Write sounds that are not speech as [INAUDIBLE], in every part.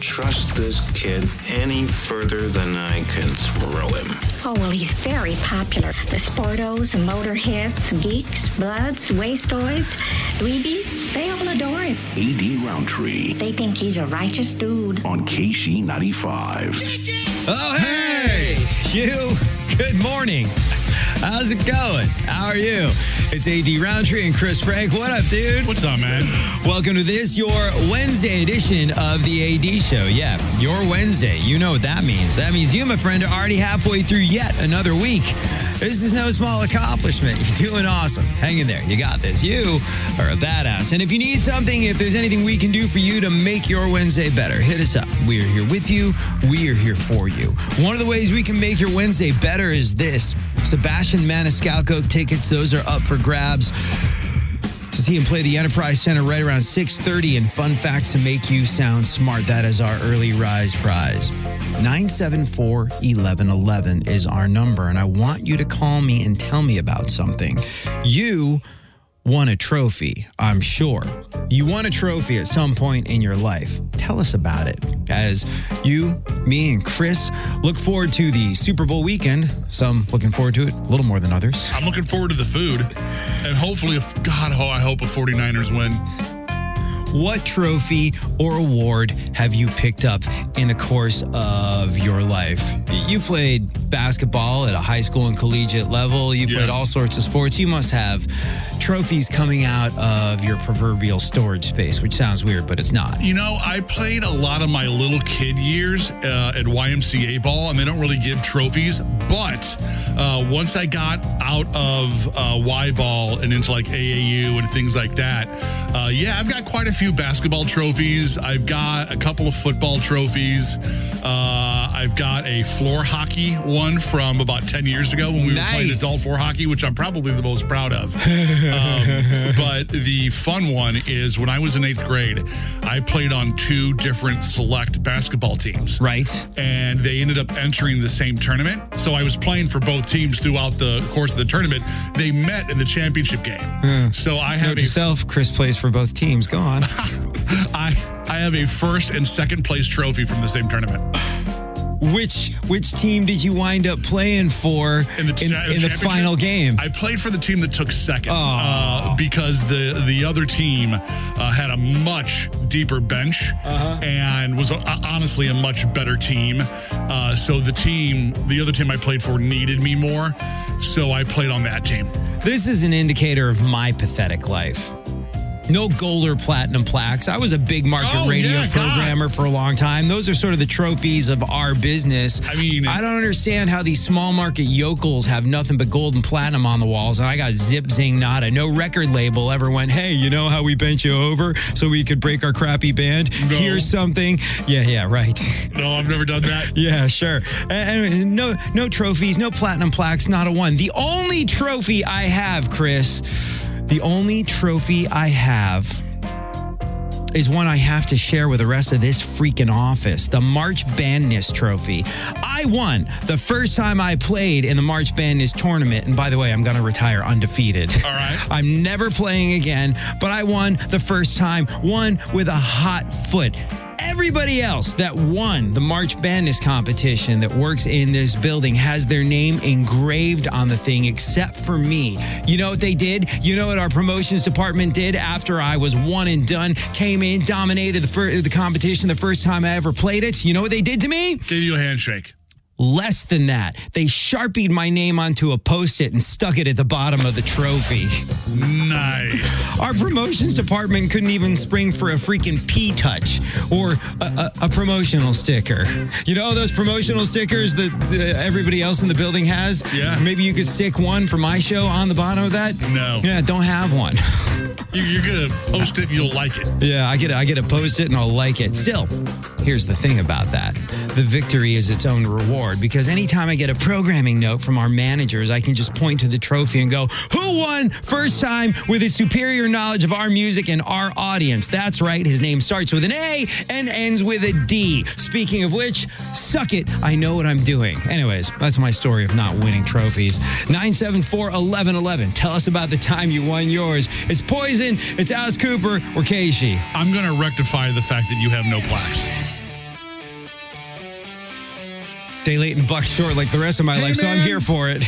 trust this kid any further than I can throw him. Oh, well, he's very popular. The sportos, motorheads, geeks, bloods, wastoids, dweebies, they all adore him. AD Roundtree They think he's a righteous dude. on KC 95. Oh, hey! You, good morning. How's it going? How are you? It's AD Roundtree and Chris Frank. What up, dude? What's up, man? Welcome to this, your Wednesday edition of the AD Show. Yeah, your Wednesday. You know what that means. That means you, my friend, are already halfway through yet another week. This is no small accomplishment. You're doing awesome. Hang in there. You got this. You are a badass. And if you need something, if there's anything we can do for you to make your Wednesday better, hit us up. We are here with you. We are here for you. One of the ways we can make your Wednesday better is this Sebastian Maniscalco tickets. Those are up for grabs him play the Enterprise Center right around 6:30 and fun facts to make you sound smart. That is our early rise prize. 974-1111 is our number and I want you to call me and tell me about something. You won a trophy, I'm sure. You won a trophy at some point in your life. Tell us about it. As you, me, and Chris look forward to the Super Bowl weekend, some looking forward to it a little more than others. I'm looking forward to the food. And hopefully, if God, oh, I hope a 49ers win. What trophy or award have you picked up in the course of your life? You played basketball at a high school and collegiate level. You played Yeah. all sorts of sports. You must have trophies coming out of your proverbial storage space, which sounds weird, but it's not. You know, I played a lot of my little kid years uh, at YMCA ball, and they don't really give trophies. But uh, once I got out of uh, Y ball and into like AAU and things like that, uh, yeah, I've got quite a few basketball trophies. I've got a couple of football trophies. Uh, I've got a floor hockey one from about 10 years ago when we were playing adult floor hockey, which I'm probably the most proud of. [LAUGHS] Um, but the fun one is when I was in eighth grade, I played on two different select basketball teams. Right? And they ended up entering the same tournament. So I was playing for both teams throughout the course of the tournament. They met in the championship game. So I have Note a to Chris plays for both teams. Go on. [LAUGHS] I I have a first and second place trophy from the same tournament. which which team did you wind up playing for in, in the, in, the final game? I played for the team that took second uh, because the the other team uh, had a much deeper bench Uh-huh. and was uh, honestly a much better team. Uh, so the team, the other team I played for, needed me more. So I played on that team. This is an indicator of my pathetic life. No gold or platinum plaques. I was a big market Oh, radio yeah, God. programmer for a long time. Those are sort of the trophies of our business. I mean- I don't understand how these small market yokels have nothing but gold and platinum on the walls. And I got zip zing nada. No record label ever went, hey, you know how we bent you over so we could break our crappy band? No. Here's something. Yeah, yeah, right. No, I've never done that. [LAUGHS] Yeah, sure. And no, no trophies, no platinum plaques, not a one. The only trophy I have, Chris, the only trophy I have is one I have to share with the rest of this freaking office the March Bandness Trophy. I won the first time I played in the March Bandness tournament. And by the way, I'm going to retire undefeated. All right. [LAUGHS] I'm never playing again, but I won the first time, one with a hot foot. Everybody else that won the March Bandness competition that works in this building has their name engraved on the thing except for me. You know what they did? You know what our promotions department did after I was one and done, came in, dominated the, fir- the competition the first time I ever played it? You know what they did to me? Gave you a handshake. Less than that. They sharpied my name onto a post it and stuck it at the bottom of the trophy. Nice. Our promotions department couldn't even spring for a freaking P touch or a, a, a promotional sticker. You know those promotional stickers that uh, everybody else in the building has? Yeah. Maybe you could stick one for my show on the bottom of that? No. Yeah, don't have one. You- You're gonna post it. You'll like it. Yeah, I get I get to post it and I'll like it. Still, here's the thing about that. The victory is its own reward because anytime I get a programming note from our managers, I can just point to the trophy and go, "Who won first time with his superior knowledge of our music and our audience?" That's right. His name starts with an A and ends with a D. Speaking of which, suck it. I know what I'm doing. Anyways, that's my story of not winning trophies. 974-1111. Tell us about the time you won yours. It's Poison. It's Alice Cooper. We're Keishi. I'm gonna rectify the fact that you have no plaques. Day late and buck short like the rest of my Hey, life, so I'm here for it.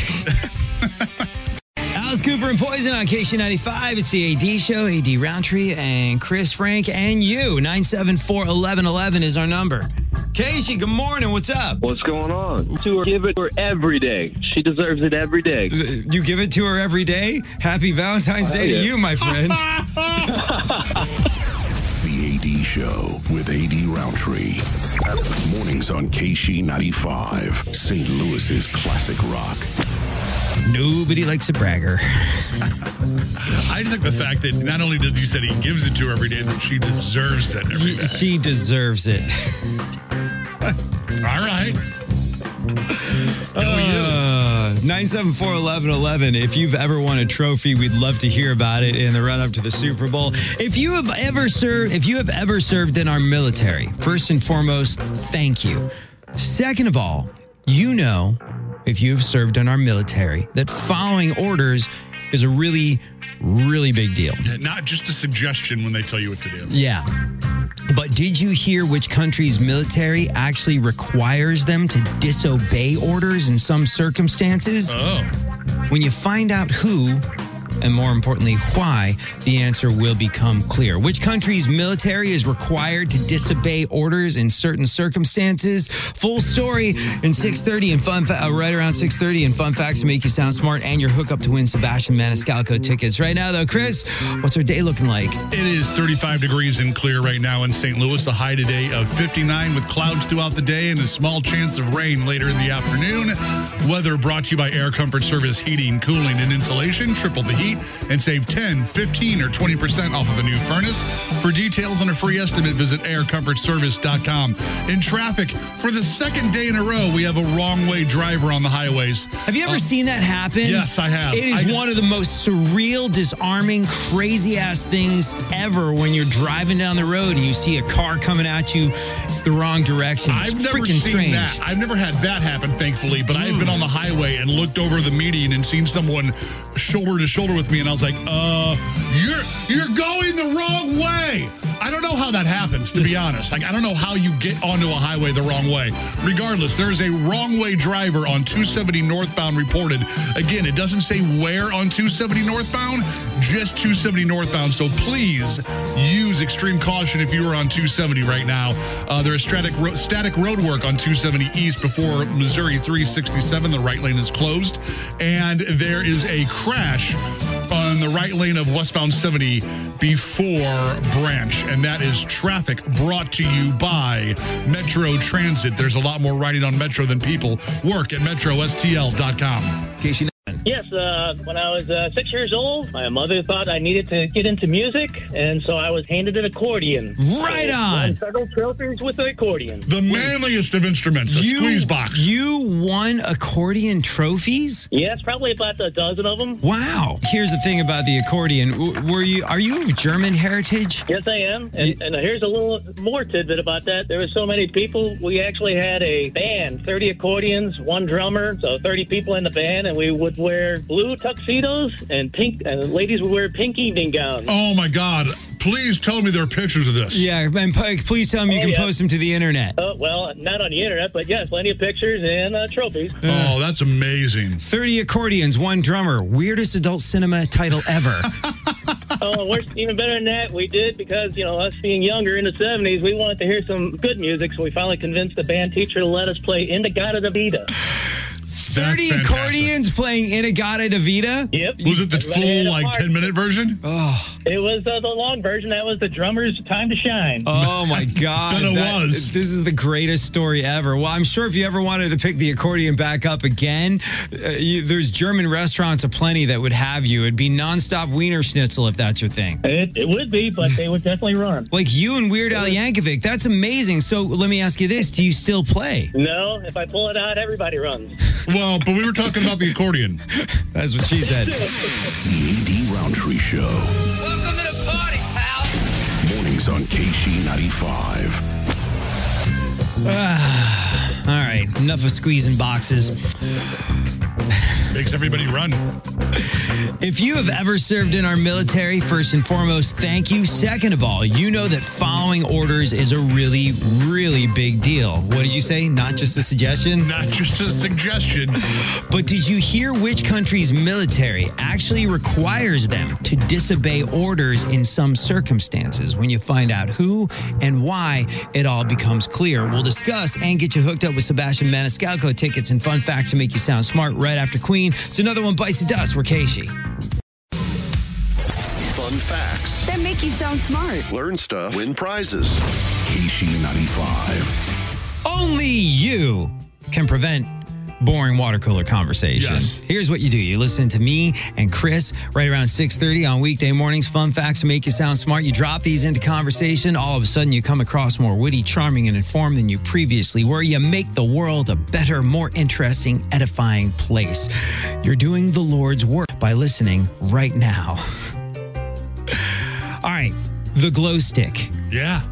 [LAUGHS] Alice Cooper and Poison on KC95. It's the AD show. AD Roundtree and Chris Frank and you. 974 1111 is our number. Casey, good morning. What's up? What's going on? To her, give it to her every day. She deserves it every day. Uh, you give it to her every day? Happy Valentine's oh, Day to you, my friend. [LAUGHS] [LAUGHS] The AD Show with AD Roundtree. Mornings on KC95, St. Louis's classic rock. Nobody likes a bragger. [LAUGHS] I just like the fact that not only did you said he gives it to her every day, but she deserves it every day. She deserves it. [LAUGHS] All right. Uh, 974 1111. If you've ever won a trophy, we'd love to hear about it in the run up to the Super Bowl. If you have ever served, if you have ever served in our military, first and foremost, thank you. Second of all, you know, if you have served in our military, that following orders is a really, really big deal. Not just a suggestion when they tell you what to do. Yeah. But did you hear which country's military actually requires them to disobey orders in some circumstances? Oh. When you find out who, and more importantly, why, the answer will become clear. Which country's military is required to disobey orders in certain circumstances? Full story in 6:30 and fun fa- uh, right around 6:30 and fun facts to make you sound smart and your hookup to win Sebastian Maniscalco tickets. Right now, though, Chris, what's our day looking like? It is 35 degrees and clear right now in St. Louis. A high today of 59 with clouds throughout the day and a small chance of rain later in the afternoon. Weather brought to you by Air Comfort Service Heating, Cooling, and Insulation. Triple the heat and save 10, 15, or 20% off of a new furnace. For details on a free estimate, visit aircomfortservice.com. In traffic, for the second day in a row, we have a wrong way driver on the highways. Have you ever uh, seen that happen? yes, I have. It is I- one of the most surreal, disarming, crazy ass things ever when you're driving down the road and you see a car coming at you the wrong direction. It's I've never seen strange. that. I've never had that happen, thankfully. But I've been on the highway and looked over the median and seen someone shoulder to shoulder with me, and I was like, "Uh, you're you're going the wrong way." I don't know how that happens, to be [LAUGHS] honest. Like, I don't know how you get onto a highway the wrong way. Regardless, there is a wrong way driver on 270 northbound reported. Again, it doesn't say where on 270 northbound, just 270 northbound. So please use extreme caution if you are on 270 right now. Uh, there is static, ro- static road work on 270 east before Missouri 367. The right lane is closed. And there is a crash the right lane of westbound 70 before Branch. And that is traffic brought to you by Metro Transit. There's a lot more riding on Metro than people. Work at metrostl.com. Yes, uh, when I was uh, six years old, my mother thought I needed to get into music, and so I was handed an accordion. Right So, on. won Several trophies with the accordion. The manliest of instruments, a squeeze box. You won accordion trophies? Yes, probably about a dozen of them. Wow. Here's the thing about the accordion. Were you are you of German heritage? Yes, I am. And, and here's a little more tidbit about that. There were so many people, we actually had a band, 30 accordions, one drummer, so 30 people in the band, and we would wear blue tuxedos and pink, and ladies would wear pink evening gowns. Oh my God. Please tell me there are pictures of this. Yeah, and p- please tell me you Oh, can yeah. post them to the internet. Uh, well, not on the internet, but yes, plenty of pictures and uh, trophies. Oh, that's amazing. 30 accordions, one drummer. Weirdest adult cinema title ever. [LAUGHS] Oh, worse, even better than that, we did because, you know, us being younger in the 70s, we wanted to hear some good music, so we finally convinced the band teacher to let us play In-A-Gadda-Da-Vida. 30 fantastic. accordions playing In-A-Gadda-Da-Vida? Yep. Was it the Everybody full, like, part. 10 minute version? Oh. It was uh, the long version. That was the drummer's time to shine. Oh my [LAUGHS] God. Bet it That- was. This is the greatest story ever. Well, I'm sure if you ever wanted to pick the accordion back up again, uh, you, there's German restaurants aplenty that would have you. It'd be nonstop Wiener Schnitzel if that's your thing. It, it would be, but they would definitely run. Like you and Weird Al Yankovic. That's amazing. So let me ask you this Do you still play? No, if I pull it out, everybody runs. Well, Uh, but we were talking about the accordion. That's what she said. The AD Roundtree Show. Welcome to the party, pal. Mornings on KC95. Ah, all right, enough of squeezing boxes. [LAUGHS] Makes everybody run. If you have ever served in our military, first and foremost, thank you. Second of all, you know that following orders is a really, really big deal. What did you say? Not just a suggestion? Not just a suggestion. But did you hear which country's military actually requires them to disobey orders in some circumstances? When you find out who and why, it all becomes clear. We'll discuss and get you hooked up with Sebastian Maniscalco tickets and fun facts to make you sound smart right after Queen. It's another one bites the dust. We're Casey. Fun facts. That make you sound smart. Learn stuff. Win prizes. KC95. Only you can prevent boring water cooler conversation. Yes. Here's what you do. You listen to me and Chris right around 6:30 on weekday mornings. Fun facts to make you sound smart. You drop these into conversation. All of a sudden you come across more witty, charming, and informed than you previously were. You make the world a better, more interesting, edifying place. You're doing the Lord's work by listening right now. [LAUGHS] All right, the glow stick. Yeah.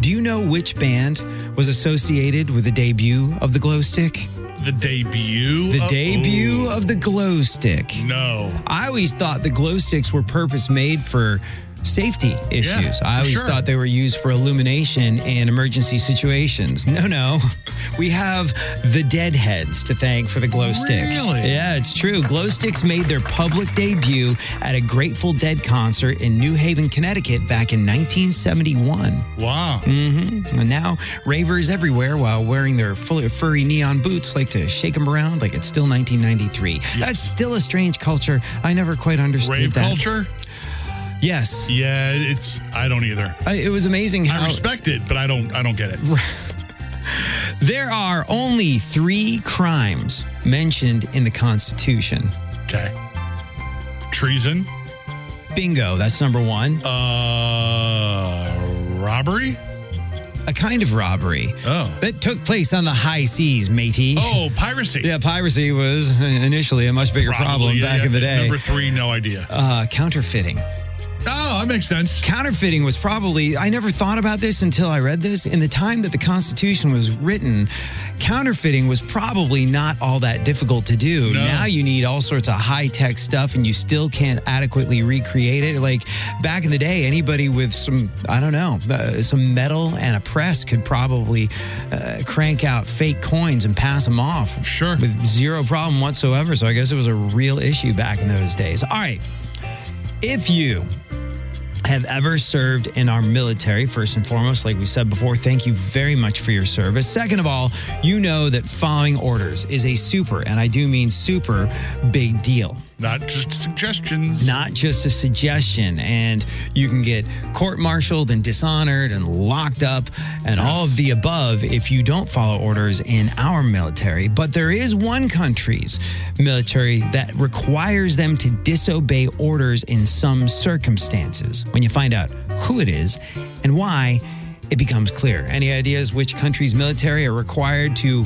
Do you know which band was associated with the debut of the glow stick? The debut. The of- debut Ooh, of the glow stick. No. I always thought the glow sticks were purpose made for safety issues. I always sure. thought they were used for illumination in emergency situations. No, no. [LAUGHS] We have the deadheads to thank for the glow stick. Really? Yeah, it's true. Glow sticks made their public debut at a Grateful Dead concert in New Haven, Connecticut back in 1971. Wow. Mm-hmm. And now ravers everywhere while wearing their furry neon boots like to shake them around like it's still 1993. That's still a strange culture. I never quite understood Rave that. culture? Yes. Yeah, it's I don't either. I- It was amazing how I respect it, but I don't I don't get it. there are only three crimes mentioned in the Constitution. Okay. Treason. Bingo, that's number one. Uh robbery? A kind of robbery Oh. that took place on the high seas, matey. Oh, piracy. Yeah, piracy was initially a much bigger Probably, problem yeah, back yeah. in the day. Number three, no idea. Uh, counterfeiting. Oh, that makes sense. Counterfeiting was probably, I never thought about this until I read this. In the time that the Constitution was written, counterfeiting was probably not all that difficult to do. No. Now you need all sorts of high tech stuff and you still can't adequately recreate it. Like back in the day, anybody with some, I don't know, uh, some metal and a press could probably uh, crank out fake coins and pass them off. Sure. With zero problem whatsoever. So I guess it was a real issue back in those days. All right. If you have ever served in our military, first and foremost, like we said before, thank you very much for your service. Second of all, you know that following orders is a super, and I do mean super, big deal. Not just suggestions. Not just a suggestion, and you can get court martialed and dishonored and locked up and all of the above if you don't follow orders in our military. But there is one country's military that requires them to disobey orders in some circumstances. When you find out who it is and why, it becomes clear. Any ideas which country's military are required to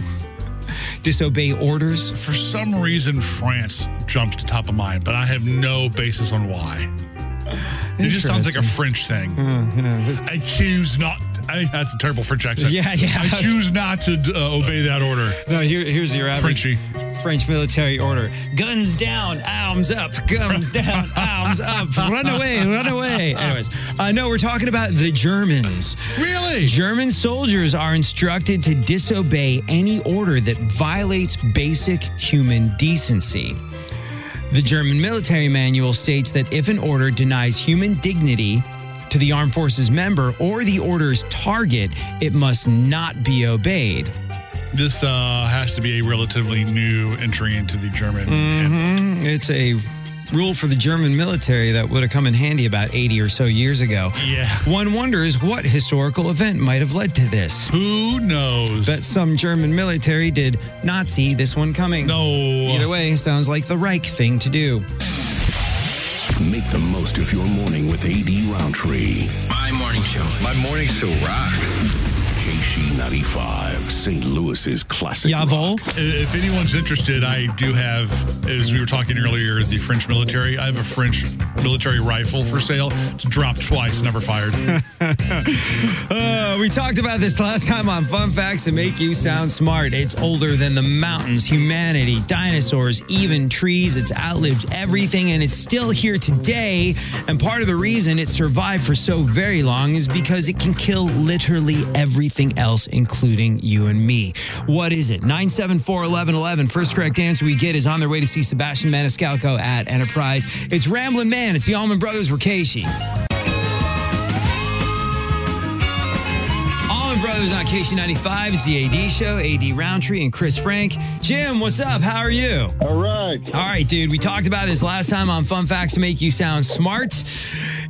disobey orders? For some reason, France jumped to top of mind, but I have no basis on why. [LAUGHS] It just sounds like a French thing. I choose not. I, that's a terrible French accent. Yeah, yeah. I choose not to uh, obey that order. No, here, here's your average Frenchie. French military order: guns down, arms up, guns [LAUGHS] down, arms up, run away, run away. Anyways, uh, no, we're talking about the Germans. Really? German soldiers are instructed to disobey any order that violates basic human decency. The German military manual states that if an order denies human dignity to the armed forces member or the order's target, it must not be obeyed. This uh, has to be a relatively new entry into the German. Mm-hmm. It's a rule for the German military that would have come in handy about 80 or so years ago. Yeah. One wonders what historical event might have led to this. Who knows? Bet some German military did not see this one coming. no. Either way, sounds like the Reich thing to do. Make the most of your morning with AD Roundtree. My morning show. My morning show rocks. KC95, St. Louis's classic. Jawohl. rock. If anyone's interested, I do have, as we were talking earlier, the French military. I have a French military rifle for sale. It's dropped twice, never fired. [LAUGHS] Uh, we talked about this last time on Fun Facts that make you sound smart. It's older than the mountains, humanity, dinosaurs, even trees. It's outlived everything and it's still here today. And part of the reason it survived for so very long is because it can kill literally everything else, including you and me. What is it? 974 1111. First correct answer we get is on their way to see Sebastian Maniscalco at Enterprise. It's Ramblin' Man. It's the Allman Brothers Rikishi. Brothers on KC95. It's the AD show. AD Roundtree and Chris Frank. Jim, what's up? How are you? All right. All right, dude. We talked about this last time on Fun Facts to Make You Sound Smart.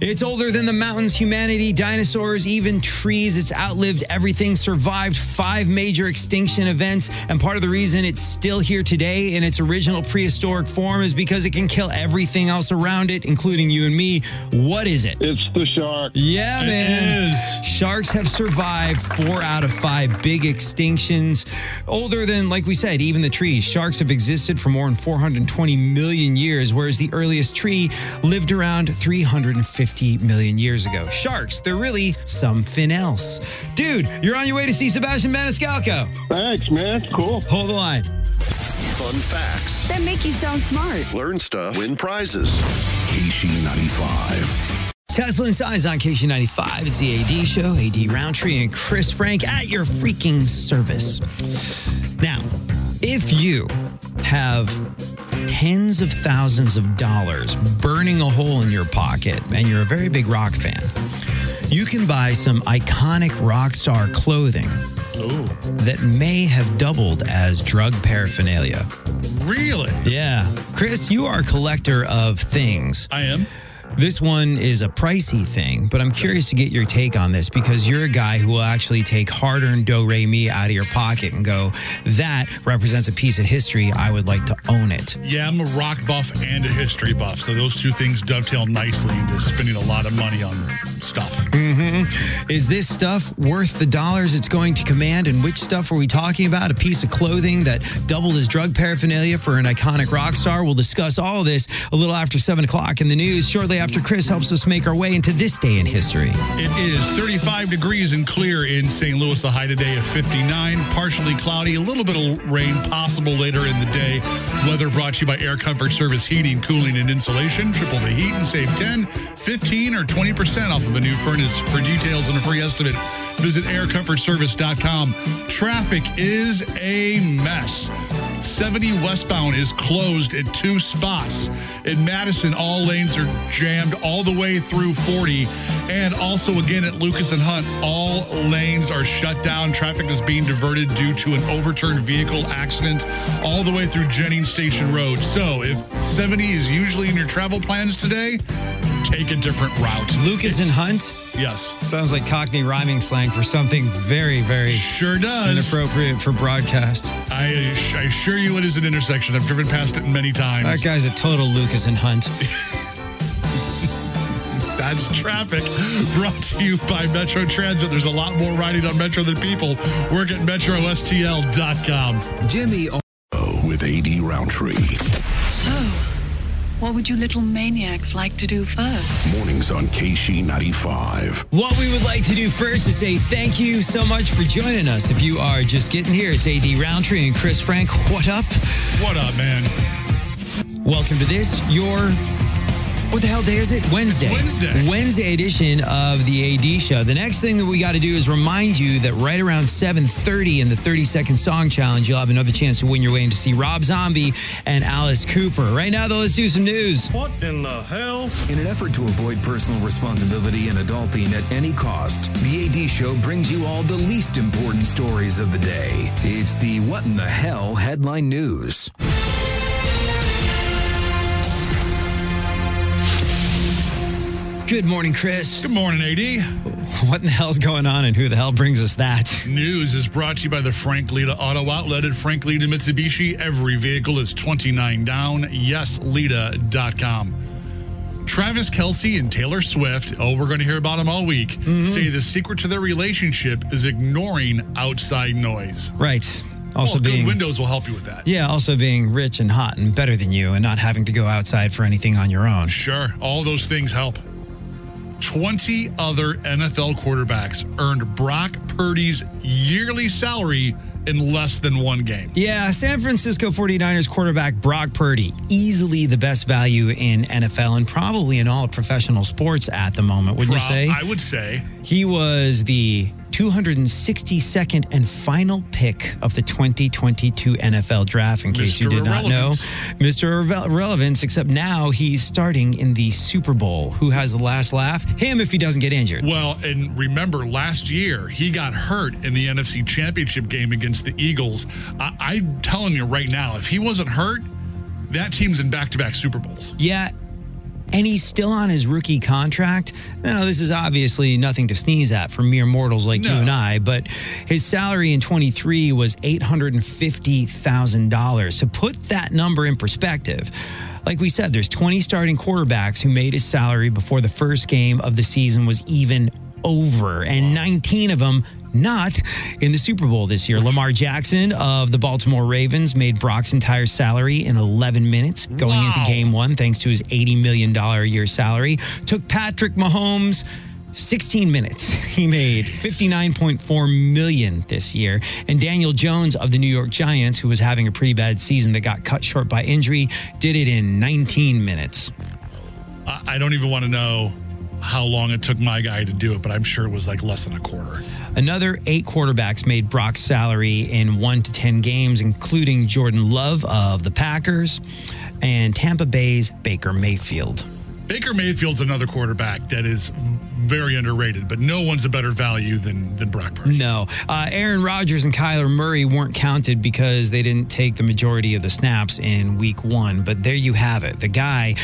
It's older than the mountains, humanity, dinosaurs, even trees. It's outlived everything, survived five major extinction events. And part of the reason it's still here today in its original prehistoric form is because it can kill everything else around it, including you and me. What is it? It's the shark. Yeah, man. Sharks have survived four out of five big extinctions. Older than, like we said, even the trees. Sharks have existed for more than 420 million years, whereas the earliest tree lived around 350 million years ago. Sharks, they're really something else. Dude, you're on your way to see Sebastian Maniscalco. Thanks, man. Cool. Hold the line. Fun facts. That make you sound smart. Learn stuff. Win prizes. KC95. Tesla and Signs on KC95. It's the AD show. AD Roundtree and Chris Frank at your freaking service. Now, if you have tens of thousands of dollars burning a hole in your pocket and you're a very big rock fan, you can buy some iconic rock star clothing that may have doubled as drug paraphernalia. really? Yeah. Chris, you are a collector of things. I am. This one is a pricey thing, but I'm curious to get your take on this because you're a guy who will actually take hard earned do re mi out of your pocket and go, that represents a piece of history. I would like to own it. Yeah, I'm a rock buff and a history buff. So those two things dovetail nicely into spending a lot of money on stuff. Mm-hmm. Is this stuff worth the dollars it's going to command? And which stuff are we talking about? A piece of clothing that doubled as drug paraphernalia for an iconic rock star? We'll discuss all this a little after 7 o'clock in the news, shortly after Chris helps us make our way into this day in history. It is 35 degrees and clear in St. Louis. A high today of 59. Partially cloudy. A little bit of rain possible later in the day. Weather brought to you by Air Comfort Service Heating, Cooling, and Insulation. Triple the heat and save 10, 15, or 20% off of a new furnace. For details and a free estimate, visit aircomfortservice.com. Traffic is a mess. 70 westbound is closed at two spots. In Madison, all lanes are jammed all the way through 40. And also, again, at Lucas and Hunt, all lanes are shut down. Traffic is being diverted due to an overturned vehicle accident all the way through Jennings Station Road. So, if 70 is usually in your travel plans today, take a different route. Lucas and Hunt Yes, sounds like Cockney rhyming slang for something very, very sure does. inappropriate for broadcast. I, I assure you it is an intersection. I've driven past it many times. That guy's a total Lucas and Hunt. [LAUGHS] That's traffic brought to you by Metro Transit. There's a lot more riding on Metro than people. Work at metrostl.com. Jimmy. Oh, with AD Roundtree. So, what would you little maniacs like to do first? Mornings on KC95. What we would like to do first is say thank you so much for joining us. If you are just getting here, it's AD Roundtree and Chris Frank. What up? What up, man? Welcome to this, your. What the hell day is it? Wednesday. Wednesday. Wednesday edition of the AD show. The next thing that we got to do is remind you that right around 7:30 in the 30 second song challenge, you'll have another chance to win your way in to see Rob Zombie and Alice Cooper. Right now, though, let's do some news. What in the hell? In an effort to avoid personal responsibility and adulting at any cost, the AD Show brings you all the least important stories of the day. It's the What in the Hell headline news. Good morning, Chris. Good morning, AD. What in the hell's going on, and who the hell brings us that? News is brought to you by the Frank Leta Auto Outlet at Frank Leta Mitsubishi. Every vehicle is 29 down. YesLeta.com. Travis Kelce and Taylor Swift, oh, we're going to hear about them all week, mm-hmm. say the secret to their relationship is ignoring outside noise. Right. Also well, being good windows will help you with that. Yeah, also being rich and hot and better than you and not having to go outside for anything on your own. Sure. All those things help. 20 other NFL quarterbacks earned Brock Purdy's yearly salary in less than one game. Yeah, San Francisco 49ers quarterback Brock Purdy, easily the best value in NFL and probably in all of professional sports at the moment, wouldn't you say? I would say. He was the 262nd and final pick of the 2022 NFL draft, in case you did not know. Mr. Irrelevance, except now he's starting in the Super Bowl. Who has the last laugh? Him if he doesn't get injured. Well, and remember last year he got hurt in the NFC Championship game against the Eagles. I, I'm telling you right now, if he wasn't hurt, that team's in back-to-back Super Bowls. Yeah. And he's still on his rookie contract. Now, this is obviously nothing to sneeze at for mere mortals like you and I, but his salary in 23 was $850,000. To put that number in perspective, like we said, there's 20 starting quarterbacks who made his salary before the first game of the season was even over, and 19 of them not in the Super Bowl this year. Lamar Jackson of the Baltimore Ravens made Brock's entire salary in 11 minutes going into game one, thanks to his $80 million a year salary. Took Patrick Mahomes. 16 minutes. [LAUGHS] He made 59.4 million this year. And Daniel Jones of the New York Giants, who was having a pretty bad season that got cut short by injury, did it in 19 minutes. I, I don't even want to know how long it took my guy to do it, but I'm sure it was like less than a quarter. Another eight quarterbacks made Brock's salary in one to 10 games, including Jordan Love of the Packers and Tampa Bay's Baker Mayfield. Baker Mayfield's another quarterback that is very underrated, but no one's a better value than than Brock Purdy. No. Uh, Aaron Rodgers and Kyler Murray weren't counted because they didn't take the majority of the snaps in week one. But there you have it. The guy,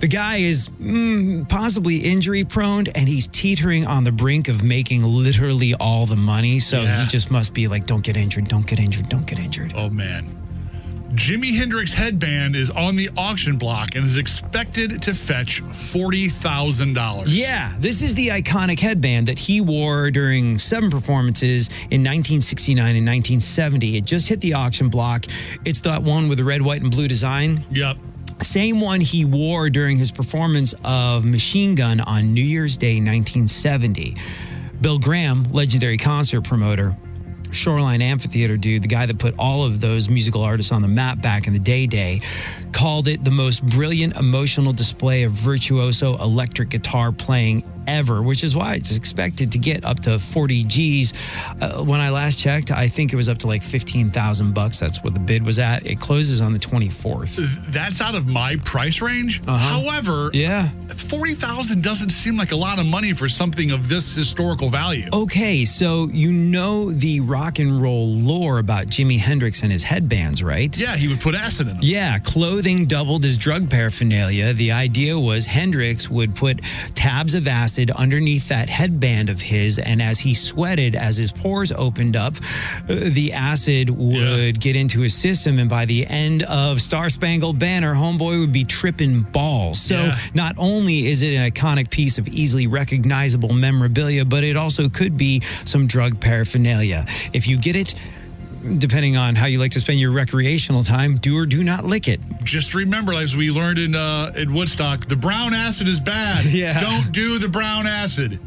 the guy is mm, possibly injury prone and he's teetering on the brink of making literally all the money. So Yeah. he just must be like, don't get injured, don't get injured, don't get injured. Oh man. Jimi Hendrix headband is on the auction block and is expected to fetch forty thousand dollars. Yeah, this is the iconic headband that he wore during seven performances in 1969 and 1970. It just hit the auction block. It's that one with the red, white, and blue design. Yep. Same one he wore during his performance of Machine Gun on New Year's Day 1970. Bill Graham, legendary concert promoter, Shoreline Amphitheater dude, the guy that put all of those musical artists on the map back in the day day, called it the most brilliant emotional display of virtuoso electric guitar playing ever, which is why it's expected to get up to 40 G's. Uh, when I last checked, I think it was up to like 15,000 bucks. That's what the bid was at. It closes on the 24th. That's out of my price range. Uh-huh. However, Yeah. forty thousand doesn't seem like a lot of money for something of this historical value. Okay, so you know the rock and roll lore about Jimi Hendrix and his headbands, right? Yeah, he would put acid in them. Yeah, clothing doubled as drug paraphernalia. The idea was Hendrix would put tabs of acid underneath that headband of his, and as he sweated, as his pores opened up, the acid would get into his system, and by the end of Star Spangled Banner, Homeboy would be tripping balls. So Yeah. not only is it an iconic piece of easily recognizable memorabilia, but it also could be some drug paraphernalia. If you get it, depending on how you like to spend your recreational time, do or do not lick it. Just remember, as we learned in uh, in Woodstock, the brown acid is bad. [LAUGHS] Yeah. Don't do the brown acid.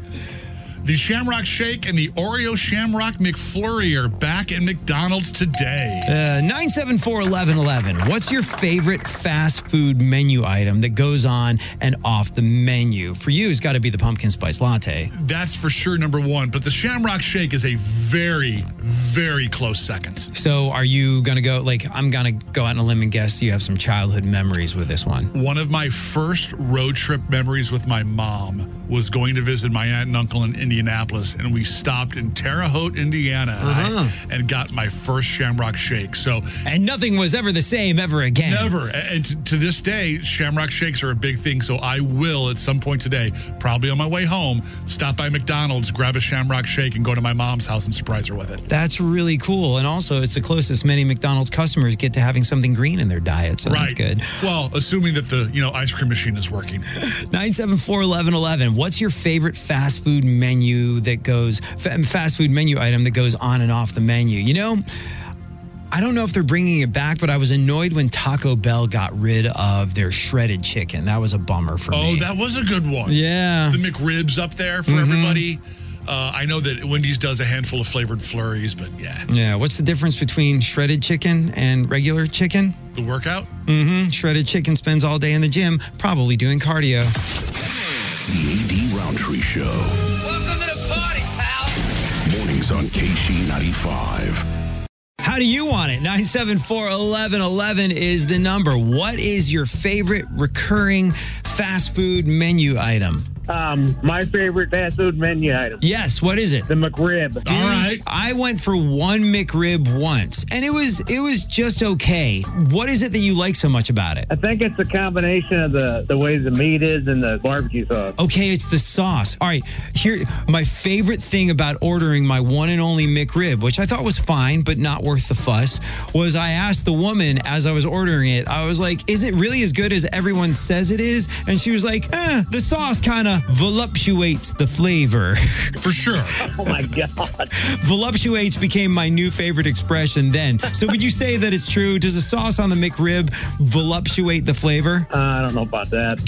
The Shamrock Shake and the Oreo Shamrock McFlurry are back at McDonald's today. Uh, 974 1111. What's your favorite fast food menu item that goes on and off the menu? For you, it's got to be the pumpkin spice latte. That's for sure number one. But the Shamrock Shake is a very, very close second. So, are you going to go, like, I'm going to go out on a limb and guess you have some childhood memories with this one? One of my first road trip memories with my mom was going to visit my aunt and uncle in Indianapolis, and we stopped in Terre Haute, Indiana, and, Uh-huh. and got my first Shamrock Shake. So And nothing was ever the same ever again. Never. And to, to this day, Shamrock Shakes are a big thing. So I will, at some point today, probably on my way home, stop by McDonald's, grab a Shamrock Shake, and go to my mom's house and surprise her with it. That's really cool. And also, it's the closest many McDonald's customers get to having something green in their diet. So that's good. Well, assuming that the you know ice cream machine is working. [LAUGHS] 974 1111. What's your favorite fast food menu that goes, fast food menu item that goes on and off the menu? You know, I don't know if they're bringing it back, but I was annoyed when Taco Bell got rid of their shredded chicken. That was a bummer for Oh, me. Oh, that was a good one. Yeah. The McRibs up there for Mhm. everybody. Uh, I know that Wendy's does a handful of flavored flurries, but yeah, yeah. What's the difference between shredded chicken and regular chicken? the workout. Mm-hmm. Shredded chicken spends all day in the gym, probably doing cardio. The AD Roundtree Show. Mornings on KC95. How do you want it? 974 1111 is the number. What is your favorite recurring fast food menu item? Um, my favorite fast food menu item. Yes, what is it? The McRib. Dude, I went for one McRib once, and it was it was just okay. What is it that you like so much about it? I think it's a combination of the, the way the meat is and the barbecue sauce. Okay, it's the sauce. All right, here my favorite thing about ordering my one and only McRib, which I thought was fine but not worth the fuss, was I asked the woman as I was ordering it. I was like, "Is it really as good as everyone says it is?" And she was like, eh, "The sauce kind of voluptuates the flavor." [LAUGHS] For sure. Oh my god. Voluptuates became my new favorite expression then. So would you say that it's true? Does the sauce on the McRib voluptuate the flavor? Uh, I don't know about that.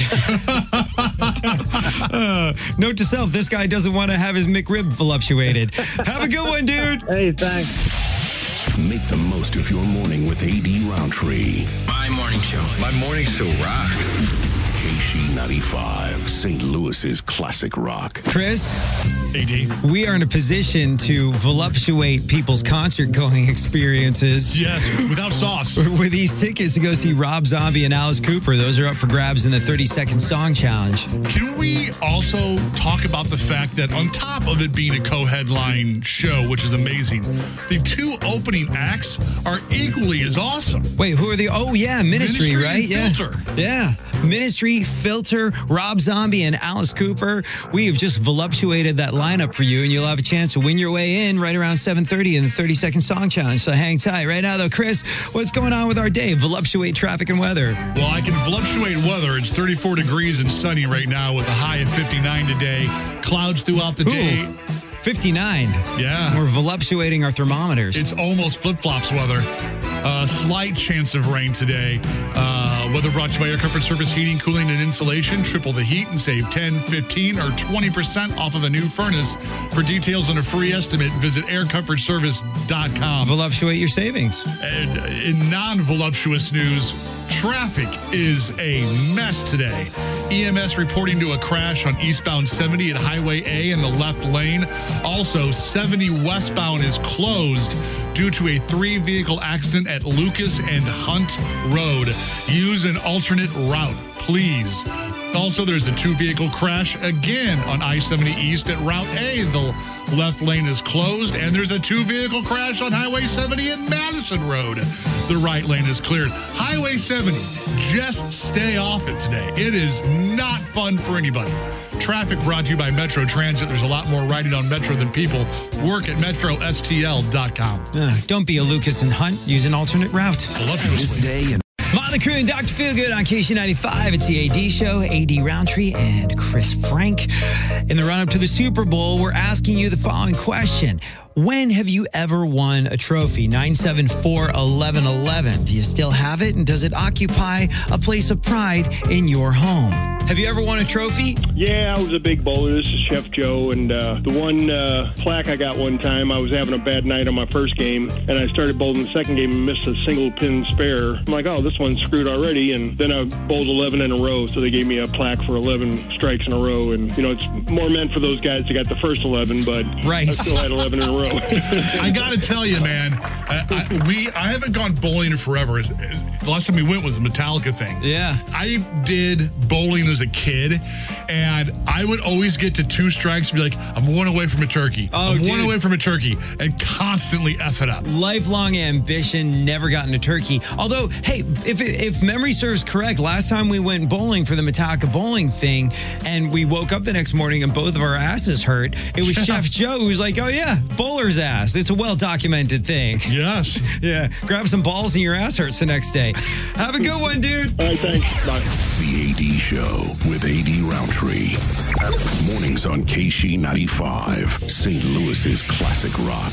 Uh, [LAUGHS] note to self, this guy doesn't want to have his McRib voluptuated. Have a good one, dude. Hey, thanks. Make the most of your morning with AD Roundtree. My morning show. My morning show rocks. KC95, St. Louis's classic rock. Chris, AD. we are in a position to voluptuate people's concert going experiences. Yes, without sauce. With these tickets to go see Rob Zombie and Alice Cooper, those are up for grabs in the 30 second song challenge. Can we also talk about the fact that on top of it being a co-headline show, which is amazing, the two opening acts are equally as awesome. Wait, who are the? Oh yeah, Ministry, Ministry right? and yeah, Filter. yeah. Ministry, Filter, Rob Zombie, and Alice Cooper. We have just voluptuated that lineup for you, and you'll have a chance to win your way in right around 7:30 in the 30 second song challenge. So hang tight. Right now, though, Chris, what's going on with our day? Voluptuate traffic and weather. Well, I can voluptuate weather. It's 34 degrees and sunny right now with a high of 59 today. Clouds throughout the day. 59. Yeah. We're voluptuating our thermometers. It's almost flip flops weather. Uh, slight chance of rain today. Uh, weather brought to you by Air Comfort Service Heating, Cooling, and Insulation. Triple the heat and save 10, 15, or 20% off of a new furnace. For details and a free estimate, visit aircomfortservice.com. voluptuate your savings. And in non voluptuous news, traffic is a mess today. EMS reporting to a crash on eastbound 70 at Highway A in the left lane. Also, 70 westbound is closed due to a three vehicle accident at Lucas and Hunt Road. Use an alternate route, please. Also, there's a two vehicle crash again on I 70 East at Route A. The left lane is closed, and there's a two vehicle crash on Highway 70 at Madison Road. The right lane is cleared. Highway 70, just stay off it today. It is not fun for anybody. Traffic brought to you by Metro Transit. There's a lot more riding on Metro than people. Work at metrostl.com. Uh, don't be a Lucas and Hunt. Use an alternate route. This day in Mötley Crüe and Dr. Feelgood on KC95. It's the AD show, AD Roundtree and Chris Frank. In the run up to the Super Bowl, we're asking you the following question. When have you ever won a trophy? 974 1111. Do you still have it? And does it occupy a place of pride in your home? Have you ever won a trophy? Yeah, I was a big bowler. This is Chef Joe, and uh, the one uh, plaque I got one time, I was having a bad night on my first game, and I started bowling the second game and missed a single pin spare. I'm like, oh, this one's screwed already, and then I bowled 11 in a row, so they gave me a plaque for 11 strikes in a row, and you know, it's more meant for those guys that got the first 11, but Right. I still had 11 in a row row. [LAUGHS] I got to tell you, man, I, I, we I haven't gone bowling in forever. The last time we went was the Metallica thing. Yeah. I did bowling as a kid, and I would always get to two strikes and be like, I'm one away from a turkey. Oh, I'm one away from a turkey, and constantly F it up. lifelong ambition, never gotten a turkey. Although, hey, if if memory serves correct, last time we went bowling for the Metallica bowling thing, and we woke up the next morning and both of our asses hurt. It was [LAUGHS] Chef Joe who was like, "Oh yeah, bowler's ass. It's a well documented thing." Yes. [LAUGHS] yeah, grab some balls and your ass hurts the next day. Have a good one, dude. All right, thanks. Bye. The AD Show with AD Roundtree. Mornings on KC95, St. Louis's classic rock.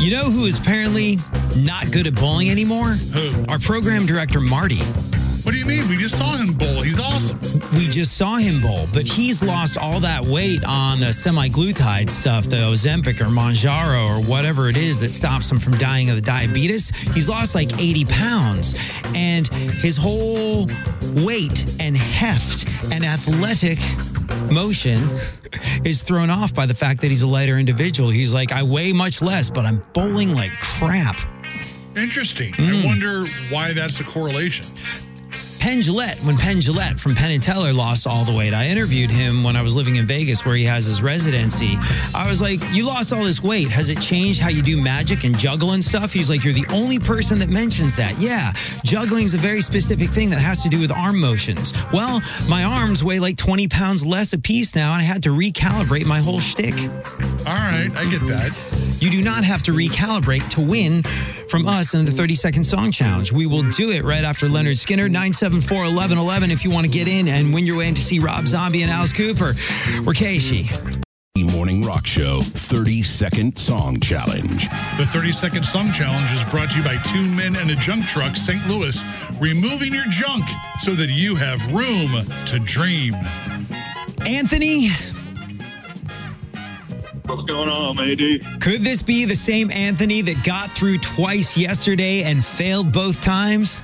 You know who is apparently not good at bowling anymore? Who? Our program director, Marty. What do you mean? We just saw him bowl. He's awesome. We just saw him bowl, but he's lost all that weight on the semaglutide stuff, the Ozempic or Mounjaro or whatever it is that stops him from dying of the diabetes. He's lost like 80 pounds, and his whole weight and heft and athletic motion is thrown off by the fact that he's a lighter individual. He's like, I weigh much less, but I'm bowling like crap. Interesting. Hmm. I wonder why that's a correlation. Penn Jillette, when Penn Jillette from Penn and Teller lost all the weight, I interviewed him when I was living in Vegas where he has his residency. I was like, You lost all this weight. Has it changed how you do magic and juggle and stuff? He's like, You're the only person that mentions that. Yeah, juggling is a very specific thing that has to do with arm motions. Well, my arms weigh like 20 pounds less a piece now, and I had to recalibrate my whole shtick. All right, I get that. You do not have to recalibrate to win from us in the 30 second song challenge. We will do it right after Lynyrd Skynyrd, 974 1111, if you want to get in and win your way in to see Rob Zombie and Alice Cooper. We're Casey. Morning Rock Show 30 Second Song Challenge. The 30 second song challenge is brought to you by Two Men and a Junk Truck, St. Louis, removing your junk so that you have room to dream. Anthony, What's going on, AD? could this be the same Anthony that got through twice yesterday and failed both times?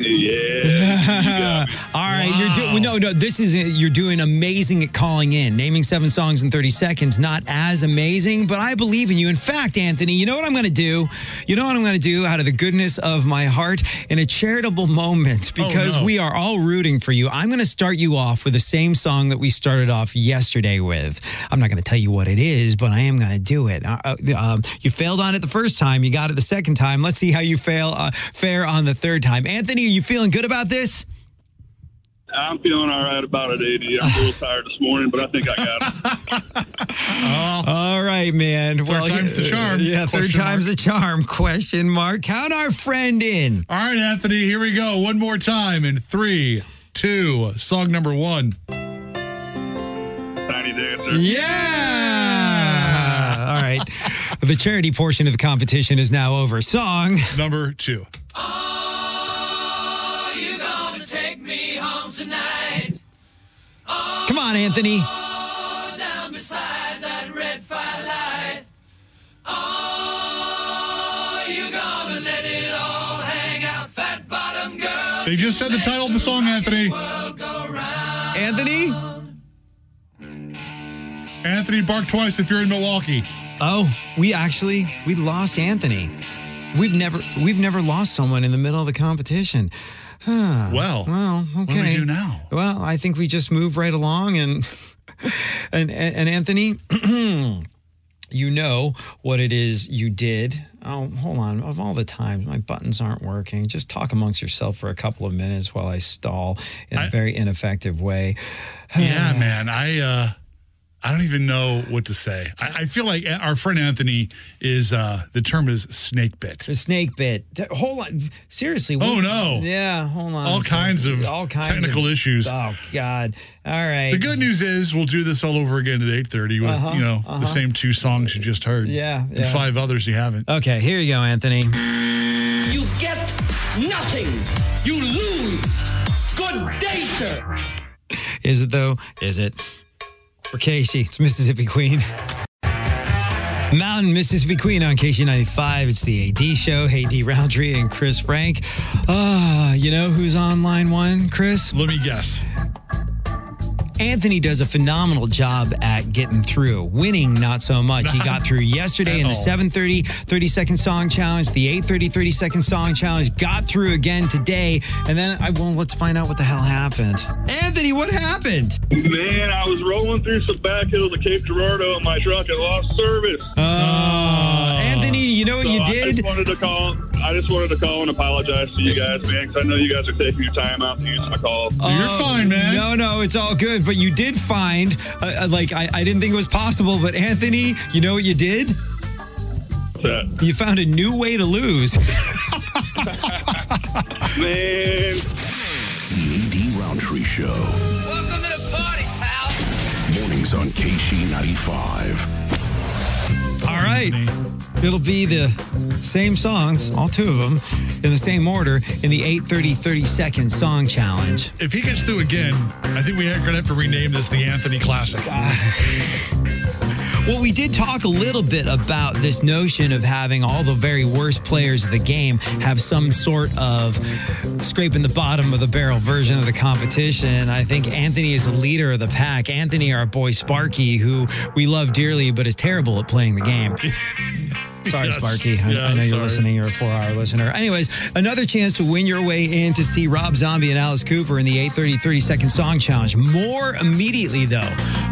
Yeah. [LAUGHS] All right, you're doing no, no. This is you're doing amazing at calling in, naming seven songs in 30 seconds. Not as amazing, but I believe in you. In fact, Anthony, you know what I'm going to do? You know what I'm going to do out of the goodness of my heart in a charitable moment because no. we are all rooting for you. I'm going to start you off with the same song that we started off yesterday with. I'm not going to tell you what it is, but I am going to do it. Uh, uh, um, you failed on it the first time. You got it the second time. Let's see how you fail uh, fare on the third time. Anthony, you feeling good about this? I'm feeling all right about it, AD. I'm a little [LAUGHS] tired this morning, but I think I got it. Uh-huh. All right, man. Third time's the charm. Yeah, third Question time's the charm. Question mark. Count our friend in. All right, Anthony, here we go. One more time in three, two, song number one. Tiny Dancer. Yeah. All right. [LAUGHS] The charity portion of the competition is now over. Song number two. [LAUGHS] Come on, Anthony. They just said the title of the song, Anthony. Anthony? Anthony, bark twice if you're in Milwaukee. Oh, we actually we lost Anthony. We've never we've never lost someone in the middle of the competition. Huh. Well, well, okay. what do we do now? Well, I think we just move right along and [LAUGHS] and and, Anthony, [CLEARS THROAT] you know what it is you did. Oh, hold on. Of all the times my buttons aren't working, just talk amongst yourself for a couple of minutes while I stall in a I- very ineffective way. [SIGHS] Yeah, man. I uh I don't even know what to say. I, I feel like our friend Anthony is uh the term is snake bit. The snake bit. Hold on. Seriously. Oh, what- no. Yeah, hold on. All a kinds of all kinds technical of- issues. Oh God. All right. The good news is we'll do this all over again at 8:30 with, Uh-huh, you know, uh-huh. the same two songs you just heard. Yeah, And yeah. five others you haven't. Okay, here you go, Anthony. You get nothing. You lose. Good day, sir. Is it though? Is it? For Casey, it's Mississippi Queen. Mountain Mississippi Queen on KC95. It's the AD show. Hey, D. Rowntree and Chris Frank. Ah, you know who's on line one, Chris? Let me guess. Anthony does a phenomenal job at getting through. Winning, not so much. He got through [LAUGHS] yesterday in the 7:30 30 second song challenge, the 8:30 30 second song challenge. Got through again today, and then I well, let's find out what the hell happened. Anthony, what happened? Man, I was rolling through some back hills of Cape Girardeau in my truck and lost service. Uh, Anthony, you know what So you I did? just wanted to call. I just wanted to call and apologize to you guys, man, because I know you guys are taking your time out to answer my call. Oh, You're fine, man. No, no, it's all good. But you did find, uh, uh, like, I, I didn't think it was possible. But Anthony, you know what you did? What's that? You found a new way to lose. [LAUGHS] Man. The AD Rowntree Show. Welcome to the party, pal. Mornings on KC95. All right. It'll be the same songs, all two of them, in the same order in the 8:30 30 second song challenge. If he gets through again, I think we are going to have to rename this the Anthony Classic. [LAUGHS] Well, we did talk a little bit about this notion of having all the very worst players of the game have some sort of scraping the bottom of the barrel version of the competition. I think Anthony is the leader of the pack. Anthony, our boy Sparky, who we love dearly, but is terrible at playing the game. [LAUGHS] Sorry, Yes. Sparky. I, Yeah, I know you're sorry. listening. You're a four hour listener. Anyways, another chance to win your way in to see Rob Zombie and Alice Cooper in the 830 30 second song challenge. More immediately, though.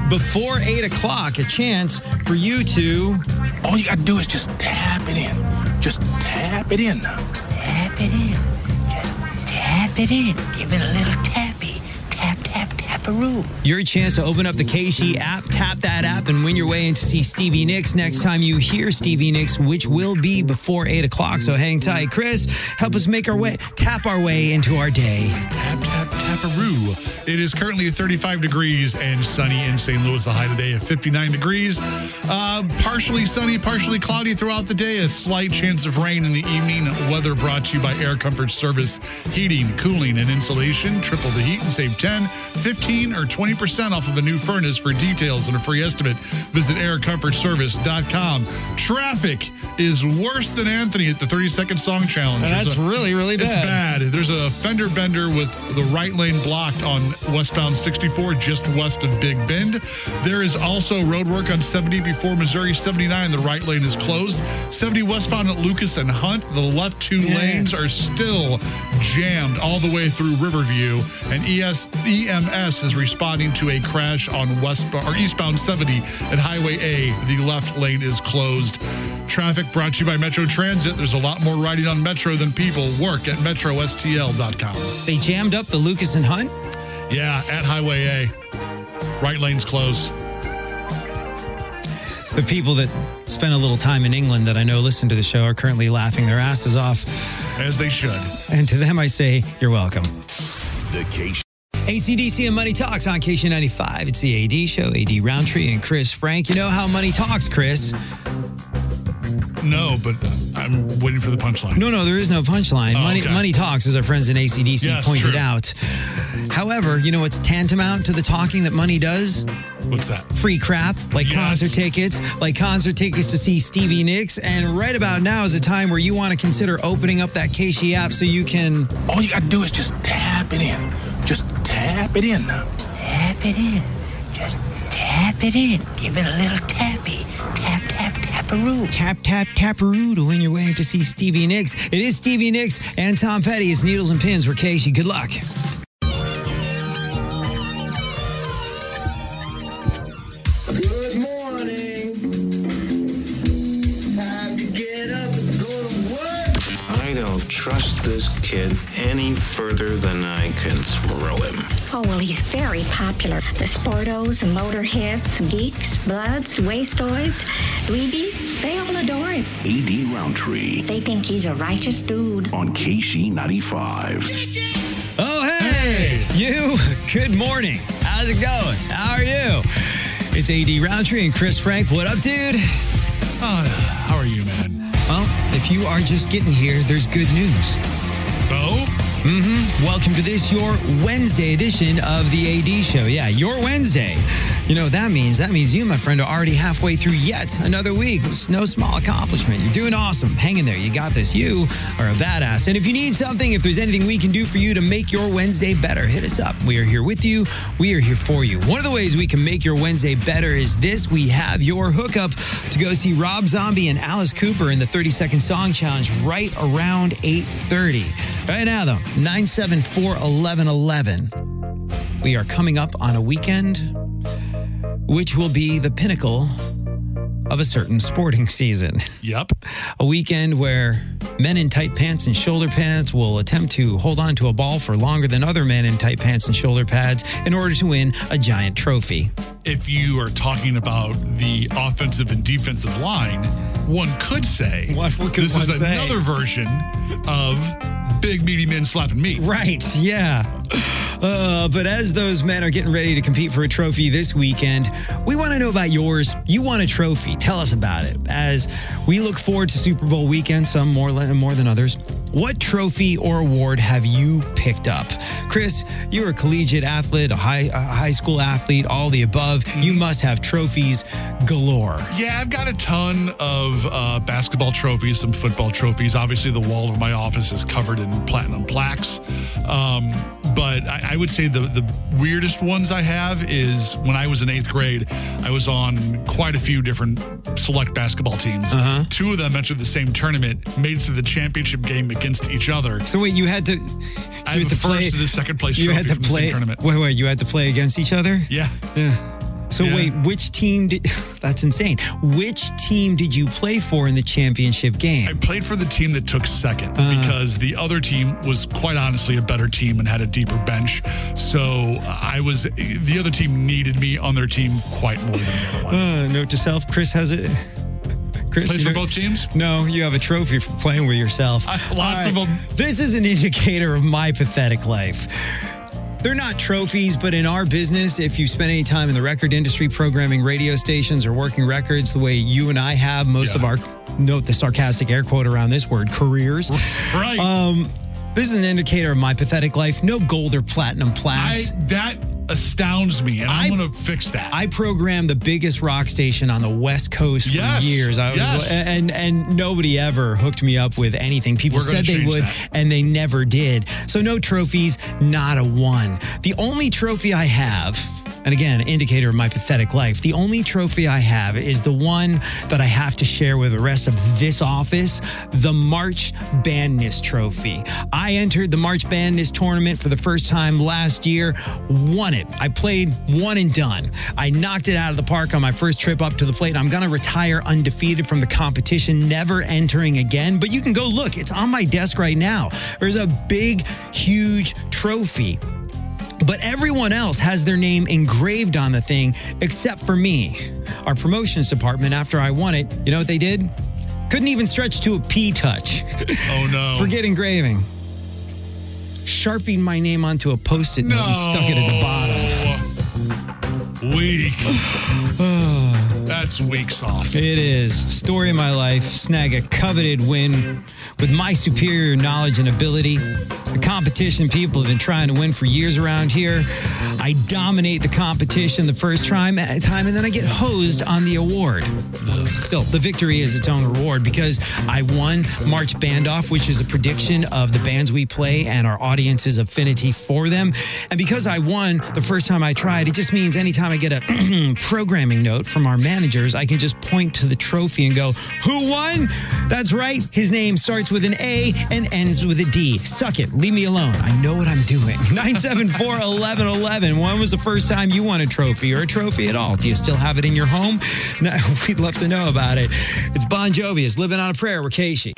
Before 8 o'clock, a chance for you to. All you gotta do is just tap it in. Just tap it in. Tap it in. Just tap it in. Give it a little. Tap, tap, taparoo. Your chance to open up the KC app, tap that app, and win your way in to see Stevie Nicks next time you hear Stevie Nicks, which will be before 8 o'clock. So hang tight. Chris, help us make our way, tap our way into our day. Tap, tap, tap taparoo. It is currently 35 degrees and sunny in St. Louis. The high today of 59 degrees. Uh, partially sunny, partially cloudy throughout the day. A slight chance of rain in the evening. Weather brought to you by Air Comfort Service. Heating, cooling, and insulation. Triple the heat and save 10, 15, or 20% off of a new furnace. For details and a free estimate, visit aircomfortservice.com. Traffic is worse than Anthony at the 30 second song challenge. And that's really, really It's bad. bad. There's a fender bender with the right lane blocked on westbound 64, just west of Big Bend. There is also road work on 70 before Missouri 79. The right lane is closed. 70 westbound at Lucas and Hunt. The left two lanes are still jammed all the way through Riverview. And ES, EMS is responding to a crash on west or eastbound 70 at Highway A. The left lane is closed. Traffic brought to you by Metro Transit. There's a lot more riding on Metro than people. Work at metrostl.com. They jammed up the Lucas and Hunt. Yeah, at Highway A. Right lane's closed. The people that spent a little time in England that I know listen to the show are currently laughing their asses off. As they should. And to them, I say, you're welcome. The KC. ACDC and Money Talks on KC95. It's the AD show, AD Rowntree and Chris Frank. You know how Money Talks, Chris? No, but I'm waiting for the punchline. No, no, there is no punchline. Oh, Money, okay. Money Talks, as our friends in ACDC Yes, pointed true. out. However, you know what's tantamount to the talking that money does? What's that? Free crap, like Yes. concert tickets, like concert tickets to see Stevie Nicks. And right about now is the time where you want to consider opening up that KC app so you can. All you gotta do is just tap it in. Just tap it in now. Tap it in. Just tap it in. Give it a little tappy. Tap, tap, taparoo. Tap, tap, taparoo to win your way to see Stevie Nicks. It is Stevie Nicks and Tom Petty. It's Needles and Pins for Casey. Good luck. Trust this kid any further than I can throw him. Oh, well, he's very popular. The sportos, the motorheads, geeks, bloods, wastoids, dweebies, they all adore him. AD Rowntree They think he's a righteous dude. on KC95. Oh, hey, you. [LAUGHS] Good morning. How's it going? How are you? It's AD Rowntree and Chris Frank. What up, dude? Uh, how are you, man? If you are just getting here, there's good news. Oh? Mm-hmm. Welcome to this, your Wednesday edition of the AD Show. Yeah, your Wednesday. You know what that means? That means you, my friend, are already halfway through yet another week. It's no small accomplishment. You're doing awesome. Hang in there. You got this. You are a badass. And if you need something, if there's anything we can do for you to make your Wednesday better, hit us up. We are here with you. We are here for you. One of the ways we can make your Wednesday better is this. We have your hookup to go see Rob Zombie and Alice Cooper in the 30 second song challenge right around 8:30. Right now though, 974 1111. We are coming up on a weekend which will be the pinnacle of a certain sporting season. Yep. A weekend where men in tight pants and shoulder pads will attempt to hold on to a ball for longer than other men in tight pants and shoulder pads in order to win a giant trophy. If you are talking about the offensive and defensive line, one could say could this one is say? another version of big meaty men slapping meat. Right, yeah. Uh, but as those men are getting ready to compete for a trophy this weekend, we want to know about yours. You want a trophy. Tell us about it. As we look forward to Super Bowl weekend, some more, more than others, what trophy or award have you picked up? Chris, you're a collegiate athlete, a high, a high school athlete, all the above. You must have trophies galore. Yeah, I've got a ton of uh, basketball trophies, some football trophies. Obviously, the wall of my office is covered in platinum plaques. Um, but I, I, would say the, the weirdest ones I have is when I was in eighth grade, I was on quite a few different select basketball teams. Uh-huh. Two of them entered the same tournament, made it to the championship game against each other. So wait, you had to. I had to play, the second place You had to play. tournament. Wait, wait. You had to play against each other. Yeah. Yeah. So Yeah. wait, which team did? [LAUGHS] That's insane. Which team did you play for in the championship game? I played for the team that took second Uh. because the other team was quite honestly a better team and had a deeper bench. So I was the other team needed me on their team quite more than the other one. Uh, note to self: Chris has it. Chris, you for both teams? No, you have a trophy for playing with yourself. lots of them. This is an indicator of my pathetic life. They're not trophies, but in our business, if you spend any time in the record industry programming radio stations or working records the way you and I have most of our, note the sarcastic air quote around this word, careers. Right. Um, this is an indicator of my pathetic life. No gold or platinum I, plaques. that astounds me, and I'm going to fix that. I programmed the biggest rock station on the West Coast for Yes, years. I was yes. and and nobody ever hooked me up with anything. People We're said they would that. and they never did. So no trophies, not a one. The only trophy I have and again, indicator of my pathetic life. The only trophy I have is the one that I have to share with the rest of this office, the March Bandness Trophy. I entered the March Bandness tournament for the first time last year, won it. I played one and done. I knocked it out of the park on my first trip up to the plate. I'm going to retire undefeated from the competition, never entering again. But you can go look, it's on my desk right now. There's a big, huge trophy. But everyone else has their name engraved on the thing except for me. Our promotions department, after I won it, you know what they did? Couldn't even stretch to a P touch. [LAUGHS] oh no. Forget engraving. Sharpied my name onto a post it note and stuck it at the bottom. Weak. [SIGHS] That's weak sauce. It is. Story of my life. Snag a coveted win with my superior knowledge and ability. The competition people have been trying to win for years around here. I dominate the competition the first time, time and then I get hosed on the award. Still, the victory is its own reward because I won March Band Off, which is a prediction of the bands we play and our audience's affinity for them. And because I won the first time I tried, it just means anytime I get a [CLEARS THROAT] programming note from our managers, I can just point to the trophy and go, Who won? That's right. His name starts with an A and ends with a D. Suck it. Leave me alone. I know what I'm doing. [LAUGHS] 974 1111. When was the first time you won a trophy or a trophy at all? Do you still have it in your home? [LAUGHS] No, we'd love to know about it. It's Bon Jovi. It's Living on a Prayer. We're Casey.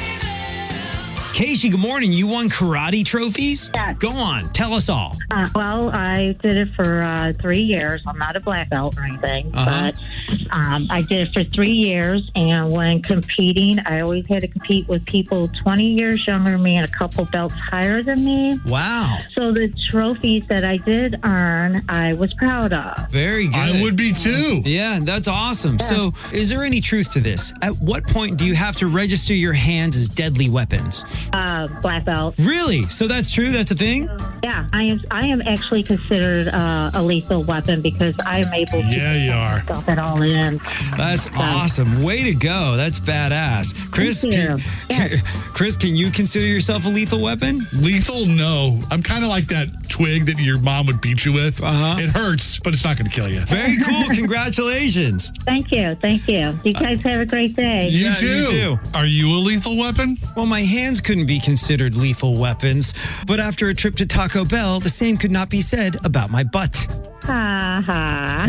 Casey, good morning. You won karate trophies? Yeah. Go on. Tell us all. Uh, well, I did it for uh, three years. I'm not a black belt or anything, Uh-huh. but Um, I did it for three years, and when competing, I always had to compete with people 20 years younger than me and a couple belts higher than me. Wow. So the trophies that I did earn, I was proud of. Very good. I would be too. Yeah, that's awesome. So, is there any truth to this? At what point do you have to register your hands as deadly weapons? Uh, black belt. Really? So that's true? That's a thing? Yeah, I am. I am actually considered uh, a lethal weapon because I am able to Yeah, you are. stuff it all in. That's awesome. Way to go. That's badass. Chris, Thank can, you. can- Chris, can you consider yourself a lethal weapon? Lethal? No. I'm kind of like that twig that your mom would beat you with. Uh-huh. It hurts, but it's not going to kill you. Very cool. [LAUGHS] Congratulations. Thank you. Thank you. You guys have a great day. You Yeah, too. you too. Are you a lethal weapon? Well, my hands couldn't be considered lethal weapons, but after a trip to Taco Bell, the same could not be said about my butt. Ha ha.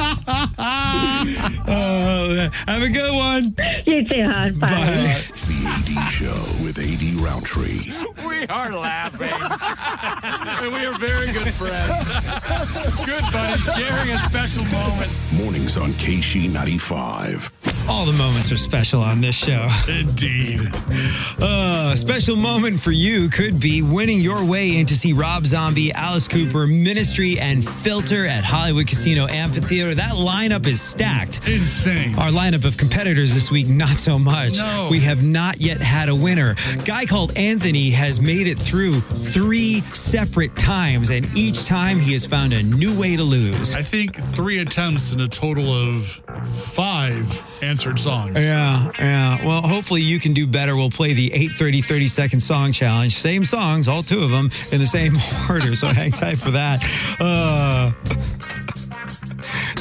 [LAUGHS] Oh, have a good one. You too, hon. Bye. Bye. The AD Show with AD Rowntree. We are laughing. and we are very good friends. good buddies, sharing a special moment. Mornings on KC 95. All the moments are special on this show. Indeed. Uh, a special moment for you could be winning your way in to see Rob Zombie, Alice Cooper, Ministry, and Filter at Hollywood Casino Amphitheater. That lineup is stacked. Insane. Our lineup of competitors this week, not so much. No. We have not yet had a winner. Guy called Anthony has made it through three separate times, and each time he has found a new way to lose. I think three attempts and a total of five answered songs. Yeah, yeah. Well, hopefully you can do better. We'll play the 830 30 second song challenge. Same songs, all two of them in the same [LAUGHS] order. So hang tight for that. Uh,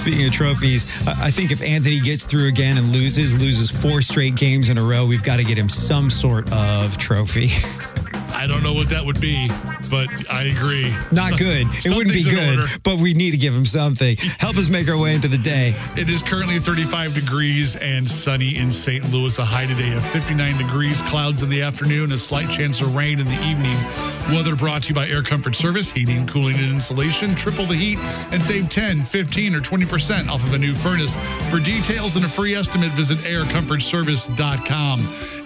Speaking of trophies, I think if Anthony gets through again and loses, loses four straight games in a row, we've got to get him some sort of trophy. [LAUGHS] I don't know what that would be, but I agree. Not Some- good. It wouldn't be good, but we need to give him something. Help us make our way into the day. It is currently 35 degrees and sunny in St. Louis. A high today of 59 degrees. Clouds in the afternoon. A slight chance of rain in the evening. Weather brought to you by Air Comfort Service. Heating, cooling, and insulation. Triple the heat and save 10, 15, or 20% off of a new furnace. For details and a free estimate, visit aircomfortservice.com.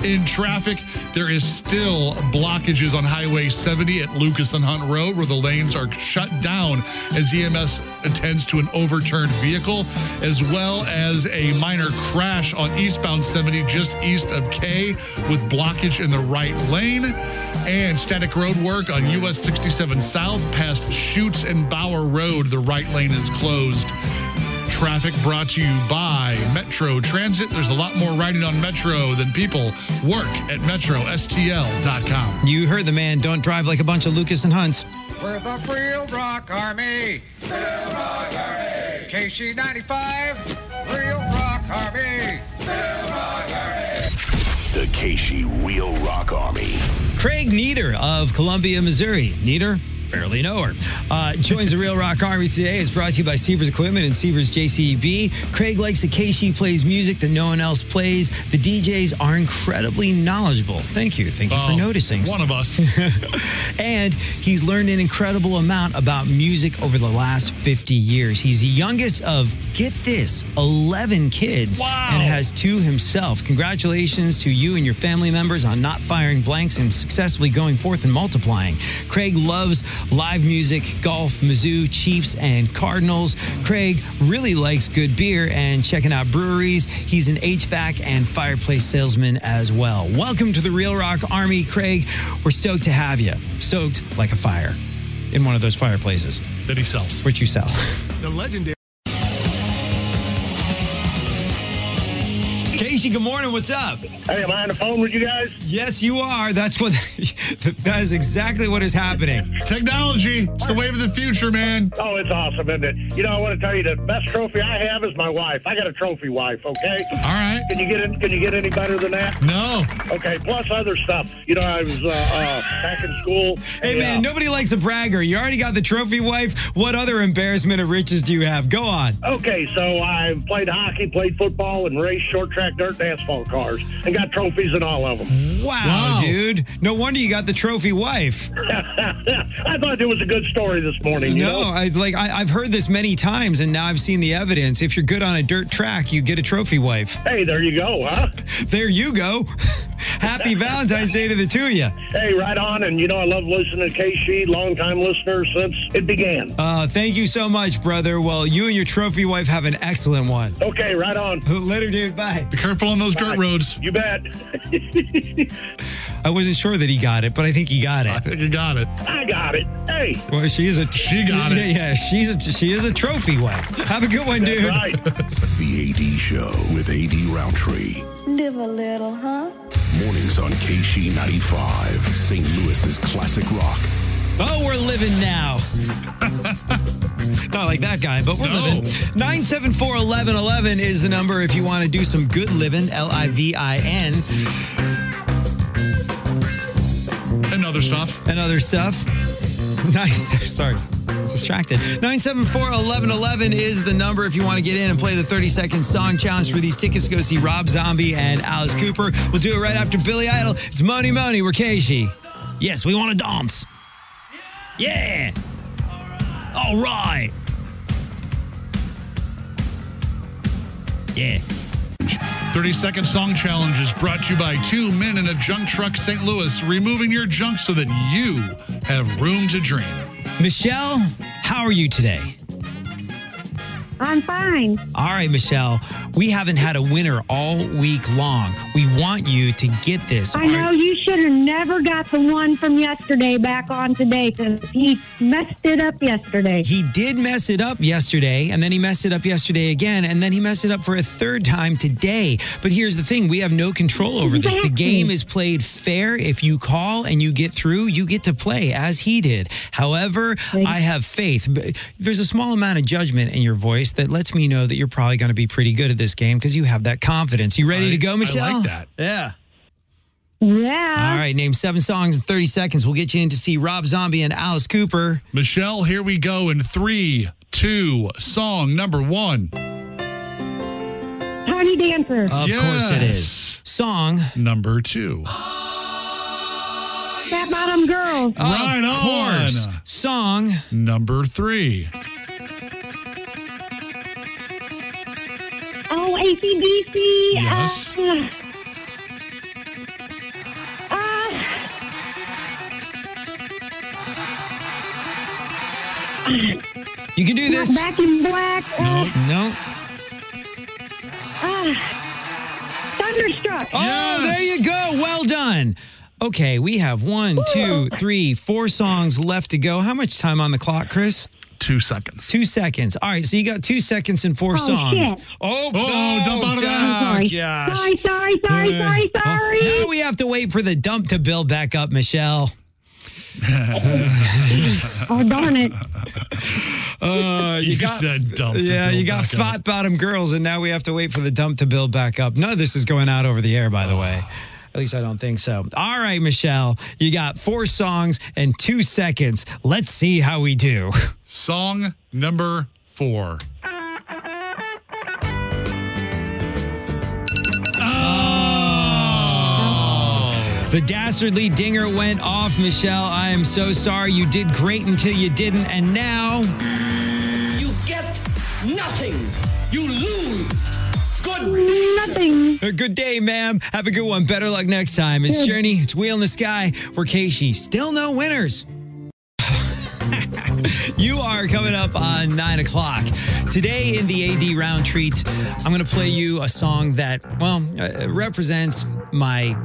In traffic, there is still blockages on Highway 70 at Lucas and Hunt Road, where the lanes are shut down as EMS attends to an overturned vehicle, as well as a minor crash on eastbound 70 just east of K with blockage in the right lane. And static road work on US 67 South past Shoots and Bauer Road. The right lane is closed. Traffic brought to you by Metro Transit. There's a lot more riding on Metro than people work at metrostl.com. You heard the man. Don't drive like a bunch of Lucas and Hunts. We're the Real Rock Army. Real Rock Army. KC 95. Real Rock Army. Real Rock Army. The KC Real Rock Army. Craig Nieder of Columbia, Missouri. Nieder, barely know her. Uh, joins the Real Rock Army today. It's brought to you by Sievers Equipment and Sievers JCB. Craig likes the case KC plays music that no one else plays. The DJs are incredibly knowledgeable. Thank you. Thank you for Oh, noticing. One of us. [LAUGHS] and he's learned an incredible amount about music over the last 50 years. He's the youngest of, get this, 11 kids and has two himself. Congratulations to you and your family members on not firing blanks and successfully going forth and multiplying. Craig loves live music, golf, Mizzou, Chiefs, and Cardinals. Craig really likes good beer and checking out breweries. He's an HVAC and fireplace salesman as well. Welcome to the Real Rock Army, Craig. We're stoked to have you. Stoked like a fire in one of those fireplaces that he sells, which you sell. The legendary. Casey, good morning. What's up? Hey, am I on the phone with you guys? Yes, you are. That's what. [LAUGHS] that is exactly what is happening. Technology. It's the wave of the future, man. Oh, it's awesome, isn't it? You know, I want to tell you the best trophy I have is my wife. I got a trophy wife. Okay. All right. Can you get in, Can you get any better than that? No. Okay. Plus other stuff. You know, I was uh, uh, back in school. Hey, and, man, uh, nobody likes a bragger. You already got the trophy wife. What other embarrassment of riches do you have? Go on. Okay, so I've played hockey, played football, and raced short track dirt dirt and asphalt cars and got trophies in all of them. Wow, dude. No wonder you got the trophy wife. [LAUGHS] I thought it was a good story this morning. You no, know? I like I, I've heard this many times, and now I've seen the evidence. If you're good on a dirt track, you get a trophy wife. Hey, there you go, huh? [LAUGHS] There you go. [LAUGHS] Happy Valentine's Day to the two of you. Hey, right on. And you know, I love listening to KC, longtime listener since it began. Uh, thank you so much, brother. Well, you and your trophy wife have an excellent one. Okay, right on. Later, dude. Bye. Be careful on those dirt roads. You bet. [LAUGHS] I wasn't sure that he got it, but I think he got it. I think he got it. I got it. Hey. Well, she is a she got yeah, it. Yeah, she's a, she is a trophy wife. Have a good one, dude. Right. [LAUGHS] The AD Show with AD Rowntree. Live a little, huh? Mornings on KC 95, St. Louis's classic rock. Oh, we're living now. [LAUGHS] Not like that guy, but we're living. 974 1111 is the number if you want to do some good living. L I V I N. And other stuff. And other stuff. [LAUGHS] Nice. Sorry. Distracted. 974 1111 is the number if you want to get in and play the 30 second song challenge for these tickets to go see Rob Zombie and Alice Cooper. We'll do it right after Billy Idol. It's Mony Mony. We're Casey. Yes, we want to dance. Yeah. All right. Yeah. 30 second song challenge is brought to you by two men in a junk truck St. Louis, removing your junk so that you have room to dream. Michelle, how are you today? I'm fine. All right, Michelle, we haven't had a winner all week long. We want you to get this. I know you should have never got the one from yesterday back on today because he messed it up yesterday. He did mess it up yesterday, and then he messed it up yesterday again, and then he messed it up for a third time today. But here's the thing we have no control over this. The game is played fair. If you call and you get through, you get to play as he did. However, I have faith. There's a small amount of judgment in your voice that lets me know that you're probably going to be pretty good at this game because you have that confidence. You ready to go, Michelle? I like that. Yeah. Yeah. All right, name seven songs in 30 seconds. We'll get you in to see Rob Zombie and Alice Cooper. Michelle, here we go in three, two, song number one. Tiny Dancer. Of course it is. Song number two. Fat Bottom Girl. right of on. course. Song number three. Oh, ACDC. Yes. Uh, uh, You can do this. Back in Black. Uh, No. uh, Thunderstruck. Oh, there you go. Well done. Okay, we have one, two, three, four songs left to go. How much time on the clock, Chris? Two seconds. Two seconds. All right, so you got two seconds and four Oh, songs. shit. Oh, Oh, no, dump out of there. oh, Sorry. gosh. Sorry, sorry, sorry, sorry, Uh, sorry. Now we have to wait for the dump to build back up, Michelle. [LAUGHS] Oh, darn it. Uh, you, You got said dump Yeah, you got back up. fat bottom girls, and now we have to wait for the dump to build back up. None of this is going out over the air, by the way. At least I don't think so. All right, Michelle, you got four songs and two seconds. Let's see how we do. Song number four. Oh. The dastardly dinger went off, Michelle. I am so sorry. You did great until you didn't, and now You get nothing. You lose. Good Nothing. a good day, ma'am. Have a good one. Better luck next time. It's Journey. It's Wheel in the Sky. We're Keishi. Still no winners. [LAUGHS] you are coming up on nine o'clock. Today in the AD Rowntreat, I'm going to play you a song that, well, uh, represents my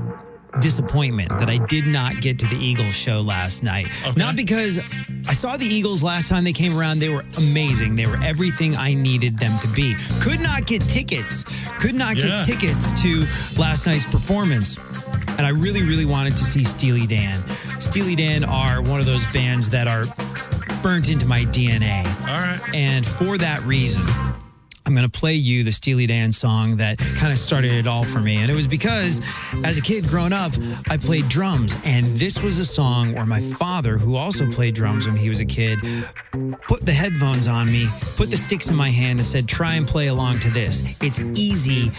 disappointment that I did not get to the Eagles show last night. Not because I saw the Eagles last time they came around. They were amazing. They were everything I needed them to be. Could not get tickets. Could not Yeah. get tickets to last night's performance. And I really, really wanted to see Steely Dan. Steely Dan are one of those bands that are burnt into my DNA. All right. And for that reason, I'm going to play you the Steely Dan song that kind of started it all for me. And it was because as a kid growing up, I played drums. And this was a song where my father, who also played drums when he was a kid, put the headphones on me, put the sticks in my hand and said, try and play along to this. It's easy,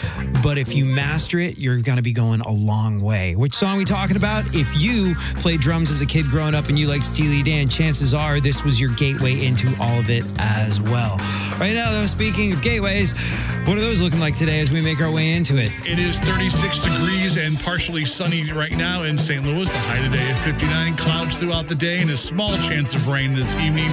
but if you master it, you're going to be going a long way. Which song we talking about? If you played drums as a kid growing up and you like Steely Dan, chances are this was your gateway into all of it as well. Right now, though, speaking of gateways, what are those looking like today as we make our way into it? It is 36 degrees and partially sunny right now in St. Louis. The high today at 59. Clouds throughout the day and a small chance of rain this evening.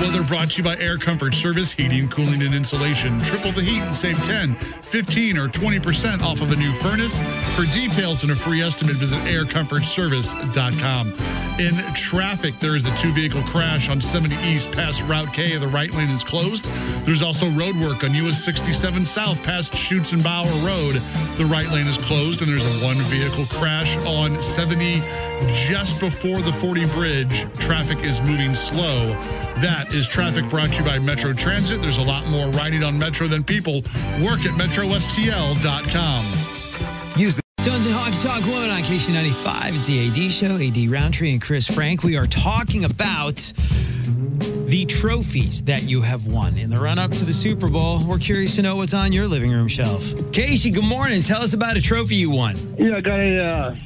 Weather brought to you by Air Comfort Service, heating, cooling, and insulation. Triple the heat and save 10, 15, or 20% off of a new furnace. For details and a free estimate, visit aircomfortservice.com. In traffic, there is a two vehicle crash on 70 East past Route K. The right lane is closed. There's also road work on US 67 South past Schutzenbauer Road. The right lane is closed, and there's a one vehicle crash on 70 just before the 40 bridge. Traffic is moving slow. That is traffic brought to you by Metro Transit. There's a lot more riding on Metro than people. Work at metrostl.com. Use the Stones and Honky Tonk Woman on KC95. It's the AD show. AD Rowntree and Chris Frank. We are talking about the trophies that you have won in the run up to the Super Bowl. We're curious to know what's on your living room shelf. Casey, good morning. Tell us about a trophy you won. Yeah, I got a uh,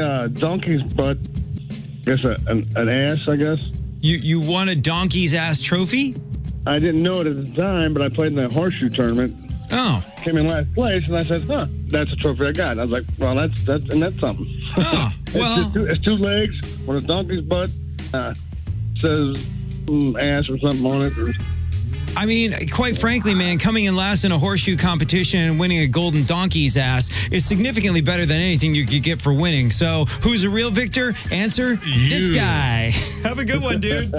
uh, donkey's butt. I guess a, an, an ass, I guess. You you won a donkey's ass trophy? I didn't know it at the time, but I played in the horseshoe tournament. Oh. Came in last place, and I said, huh, that's a trophy I got. I was like, well, that's, that's and that's something. Oh, [LAUGHS] it's, well. just two, it's two legs with a donkey's butt. Uh, says ass or something on it. Or, I mean, quite frankly, man, coming in last in a horseshoe competition and winning a golden donkey's ass is significantly better than anything you could get for winning. So, who's a real victor? Answer this guy. [LAUGHS] Have a good one, dude.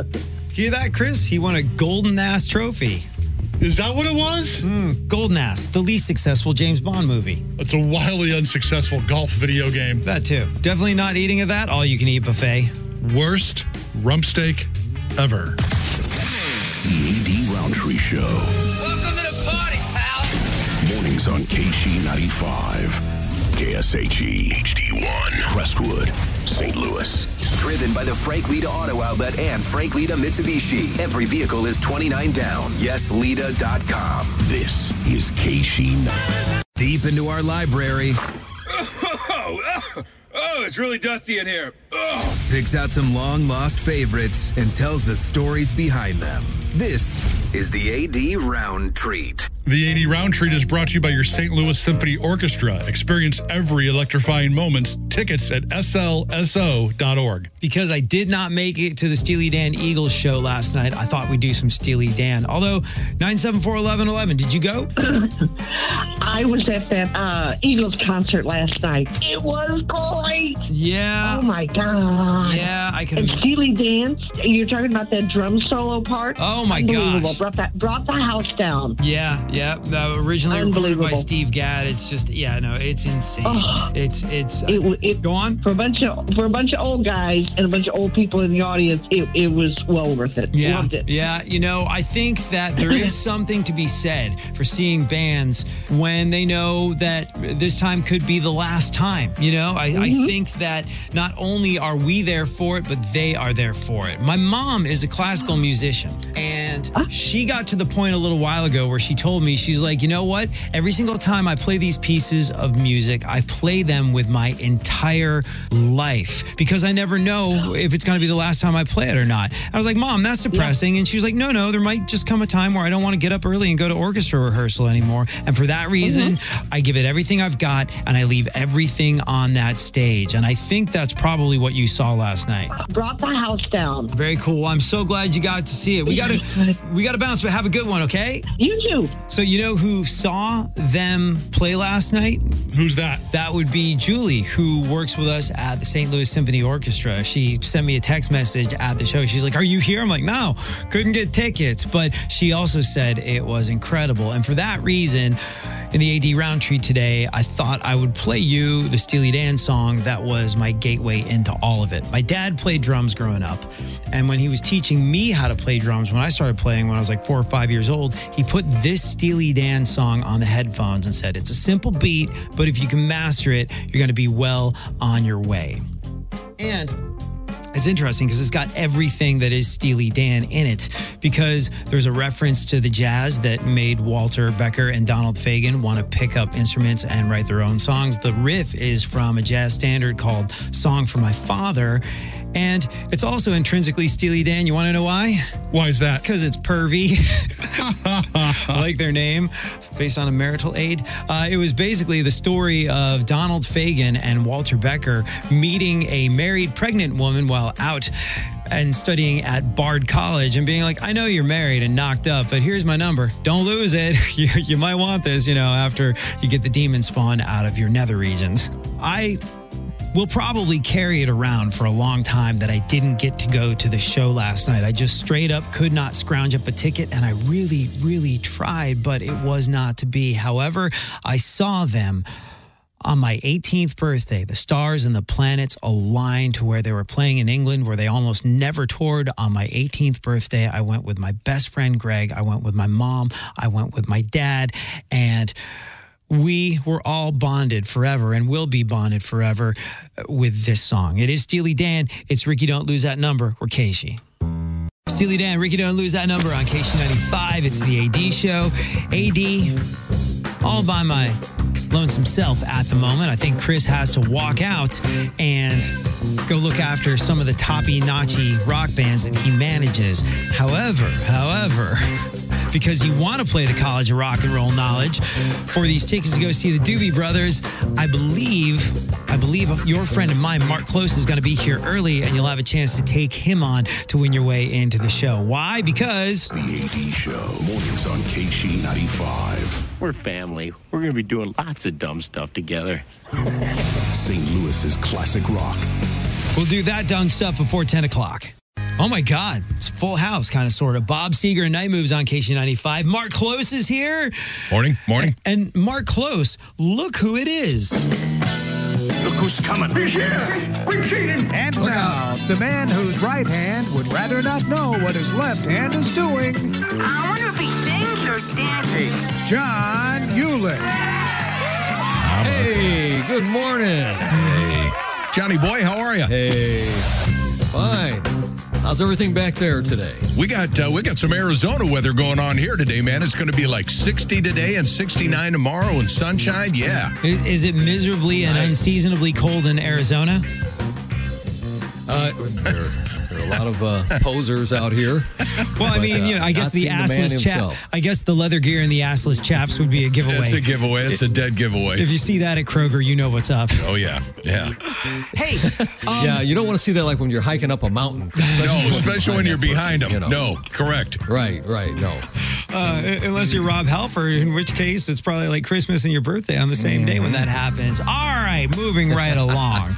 Hear that, Chris? He won a golden ass trophy. Is that what it was? Mm, golden ass, the least successful James Bond movie. It's a wildly unsuccessful golf video game. That too. Definitely not eating at that all you can eat buffet. Worst rump steak ever. The AD Rowntree Show. Welcome to the party, pal. Mornings on KC95. KSHE HD1. Crestwood. St. Louis. Driven by the Frank Leta Auto Outlet and Frank Leta Mitsubishi. Every vehicle is 29 down. YesLeta.com. This is KC. Deep into our library, [LAUGHS] oh, oh, Oh, it's really dusty in here. Oh. picks out some long lost favorites, and tells the stories behind them. This is the AD Rowntreat. The AD Rowntreat is brought to you by your St. Louis Symphony Orchestra. Experience every electrifying moments. Tickets at slso.org. Because I did not make it to the Steely Dan Eagles show last night, I thought we'd do some Steely Dan. Although 974 1111, did you go? [LAUGHS] I was at that uh, Eagles concert last night. It was great. Yeah. Oh my god. Yeah, I can. And. Steely danced. You're talking about that drum solo part. Oh, my God. Brought that brought the house down. Yeah, yeah. Uh, originally recorded by Steve Gadd. It's just, yeah, no, it's insane. Oh. It's, it's. It, it go on for a bunch of for a bunch of old guys and a bunch of old people in the audience. It, it was well worth it. Yeah, Loved it. yeah. You know, I think that there is [LAUGHS] something to be said for seeing bands when they know that this time could be the last time. You know, I, I Mm-hmm. think that not only are we there for it, but they are there for it. My mom is a classical musician, and ah. she got to the point a little while ago where she told me, she's like, you know what? Every single time I play these pieces of music, I play them with my entire life because I never know [GASPS] if it's going to be the last time I play it or not. I was like, Mom, that's depressing. And she was like, No, no, there might just come a time where I don't want to get up early and go to orchestra rehearsal anymore. And for that reason, mm-hmm. I give it everything I've got and I leave everything on that stage. And I think that's probably what you saw last night. Brought the house down. Very cool. I'm so glad you got to see it. We got to we got to bounce, but have a good one, okay? You too. So you know who saw them play last night? Who's that? That would be Julie, who works with us at the St. Louis Symphony Orchestra. She sent me a text message at the show. She's like, "Are you here?" I'm like, "No, couldn't get tickets." But she also said it was incredible, and for that reason, in the AD Rowntree today, I thought I would play you the Steely Dan song that was my gateway into all of it. My dad played drums growing up, and when he was teaching me how to play drums, when I started playing when I was like four or five years old, he put this Steely Dan song on the headphones and said, It's a simple beat, but if you can master it, you're going to be well on your way. And It's interesting because it's got everything that is Steely Dan in it because there's a reference to the jazz that made Walter Becker and Donald Fagen want to pick up instruments and write their own songs. The riff is from a jazz standard called Song for My Father. And it's also intrinsically Steely Dan. You want to know why? Why is that? Because it's pervy. [LAUGHS] I like their name, based on a marital aid. Uh, it was basically the story of Donald Fagen and Walter Becker meeting a married pregnant woman while out and studying at Bard College and being like, I know you're married and knocked up, but here's my number. Don't lose it. [LAUGHS] You, you might want this, you know, after you get the demon spawn out of your nether regions. I will probably carry it around for a long time that I didn't get to go to the show last night. I just straight up could not scrounge up a ticket and I really, really tried, but it was not to be. However, I saw them on my 18th birthday, the stars and the planets aligned to where they were playing in England, where they almost never toured. On my 18th birthday, I went with my best friend, Greg. I went with my mom. I went with my dad. And we were all bonded forever and will be bonded forever with this song. It is Steely Dan. It's Rikki Don't Lose That Number. We're Casey. Steely Dan, Rikki Don't Lose That Number on KC95. It's the AD show. AD, all by my lonesome self at the moment. I think Chris has to walk out and go look after some of the toppy notchy rock bands that he manages. However, however, because you want to play the College of Rock and Roll Knowledge for these tickets to go see the Doobie Brothers, I believe, I believe your friend of mine, Mark Klose, is going to be here early, and you'll have a chance to take him on to win your way into the show. Why? Because The AD Show, mornings on KC95. We're family. We're going to be doing lots of dumb stuff together. [LAUGHS] St. Louis's classic rock. we'll do that dumb stuff before 10 o'clock. Oh my God, it's full house, kind of, sort of. Bob Seger and Night Moves on KC95. Mark Klose is here. Morning, morning. And Mark Klose, look who it is. Look who's coming. He's here. We're cheating. And now, the man whose right hand would rather not know what his left hand is doing, I wonder if he sings or dances. John Hewlett. Hey, good morning. Hey. Johnny boy, how are you? Hey, fine. How's everything back there today? We got uh, we got some Arizona weather going on here today, man. It's going to be like 60 today and 69 tomorrow and sunshine. Yeah. Is it miserably and unseasonably cold in Arizona? [LAUGHS] Uh, there, there are a lot of uh, posers out here. Well, I But, mean, uh, you know, I guess the seen man assless chap. himself. I guess the leather gear and the assless chaps would be a giveaway. It's a giveaway. It's a dead giveaway. If you see that at Kroger, you know what's up. Oh yeah, yeah. Hey, yeah, you don't want to see that like when you're hiking up a mountain. [LAUGHS] No, especially when you're behind them. you know. No, correct. Right, right, no. Uh, unless you're Rob Halford, in which case it's probably like Christmas and your birthday on the same day when that happens. All right, moving right [LAUGHS] along.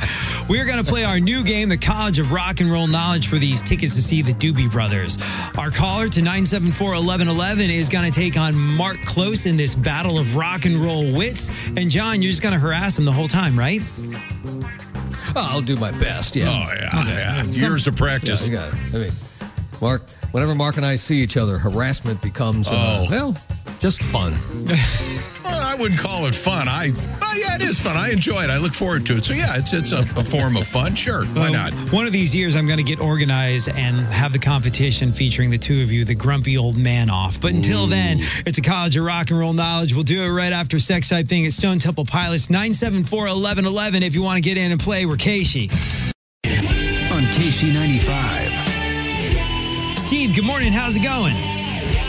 We're going to play our new game, the College of Rock and Roll Knowledge, for these tickets to see the Doobie Brothers. Our caller to 974 1111 is going to take on Mark Klose in this battle of rock and roll wits. And John, you're just going to harass him the whole time, right? I'll do my best, yeah. Oh yeah, yeah. Years of practice. Yeah, you got it. I mean, Mark, whenever Mark and I see each other, harassment becomes, uh, Oh. well, just fun. [LAUGHS] Well, I wouldn't call it fun. I, well, yeah, it is fun. I enjoy it. I look forward to it. So yeah, it's it's a, a form of fun. Sure, why Well, not? One of these years, I'm going to get organized and have the competition featuring the two of you, the grumpy old man off. But until then, it's a college of rock and roll knowledge. We'll do it right after Sex Type Thing at Stone Temple Pilots, 974 1111. If you want to get in and play, we're Casey. On KC95. Steve, good morning. How's it going?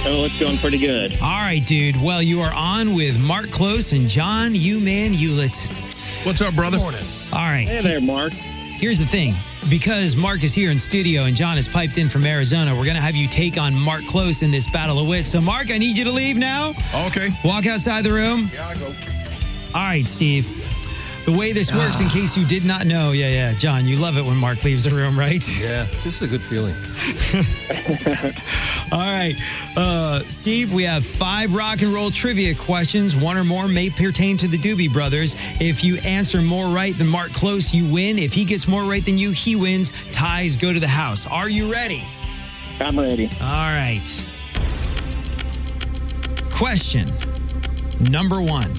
Oh, it's going pretty good. All right, dude. Well, you are on with Mark Klose and John U-Man Hewlett. What's up, brother? Morning. All right. Hey there, Mark. Here's the thing. Because Mark is here in studio and John is piped in from Arizona, we're going to have you take on Mark Klose in this battle of wits. So, Mark, I need you to leave now. Okay. Walk outside the room. Yeah, I go. All right, Steve. The way this works, in case you did not know, yeah, yeah, John, you love it when Mark leaves the room, right? [LAUGHS] Yeah, it's just a good feeling. [LAUGHS] All right, uh, Steve, we have five rock and roll trivia questions. One or more may pertain to the Doobie Brothers. If you answer more right than Mark Klose, you win. If he gets more right than you, he wins. Ties go to the house. Are you ready? I'm ready. All right. Question number one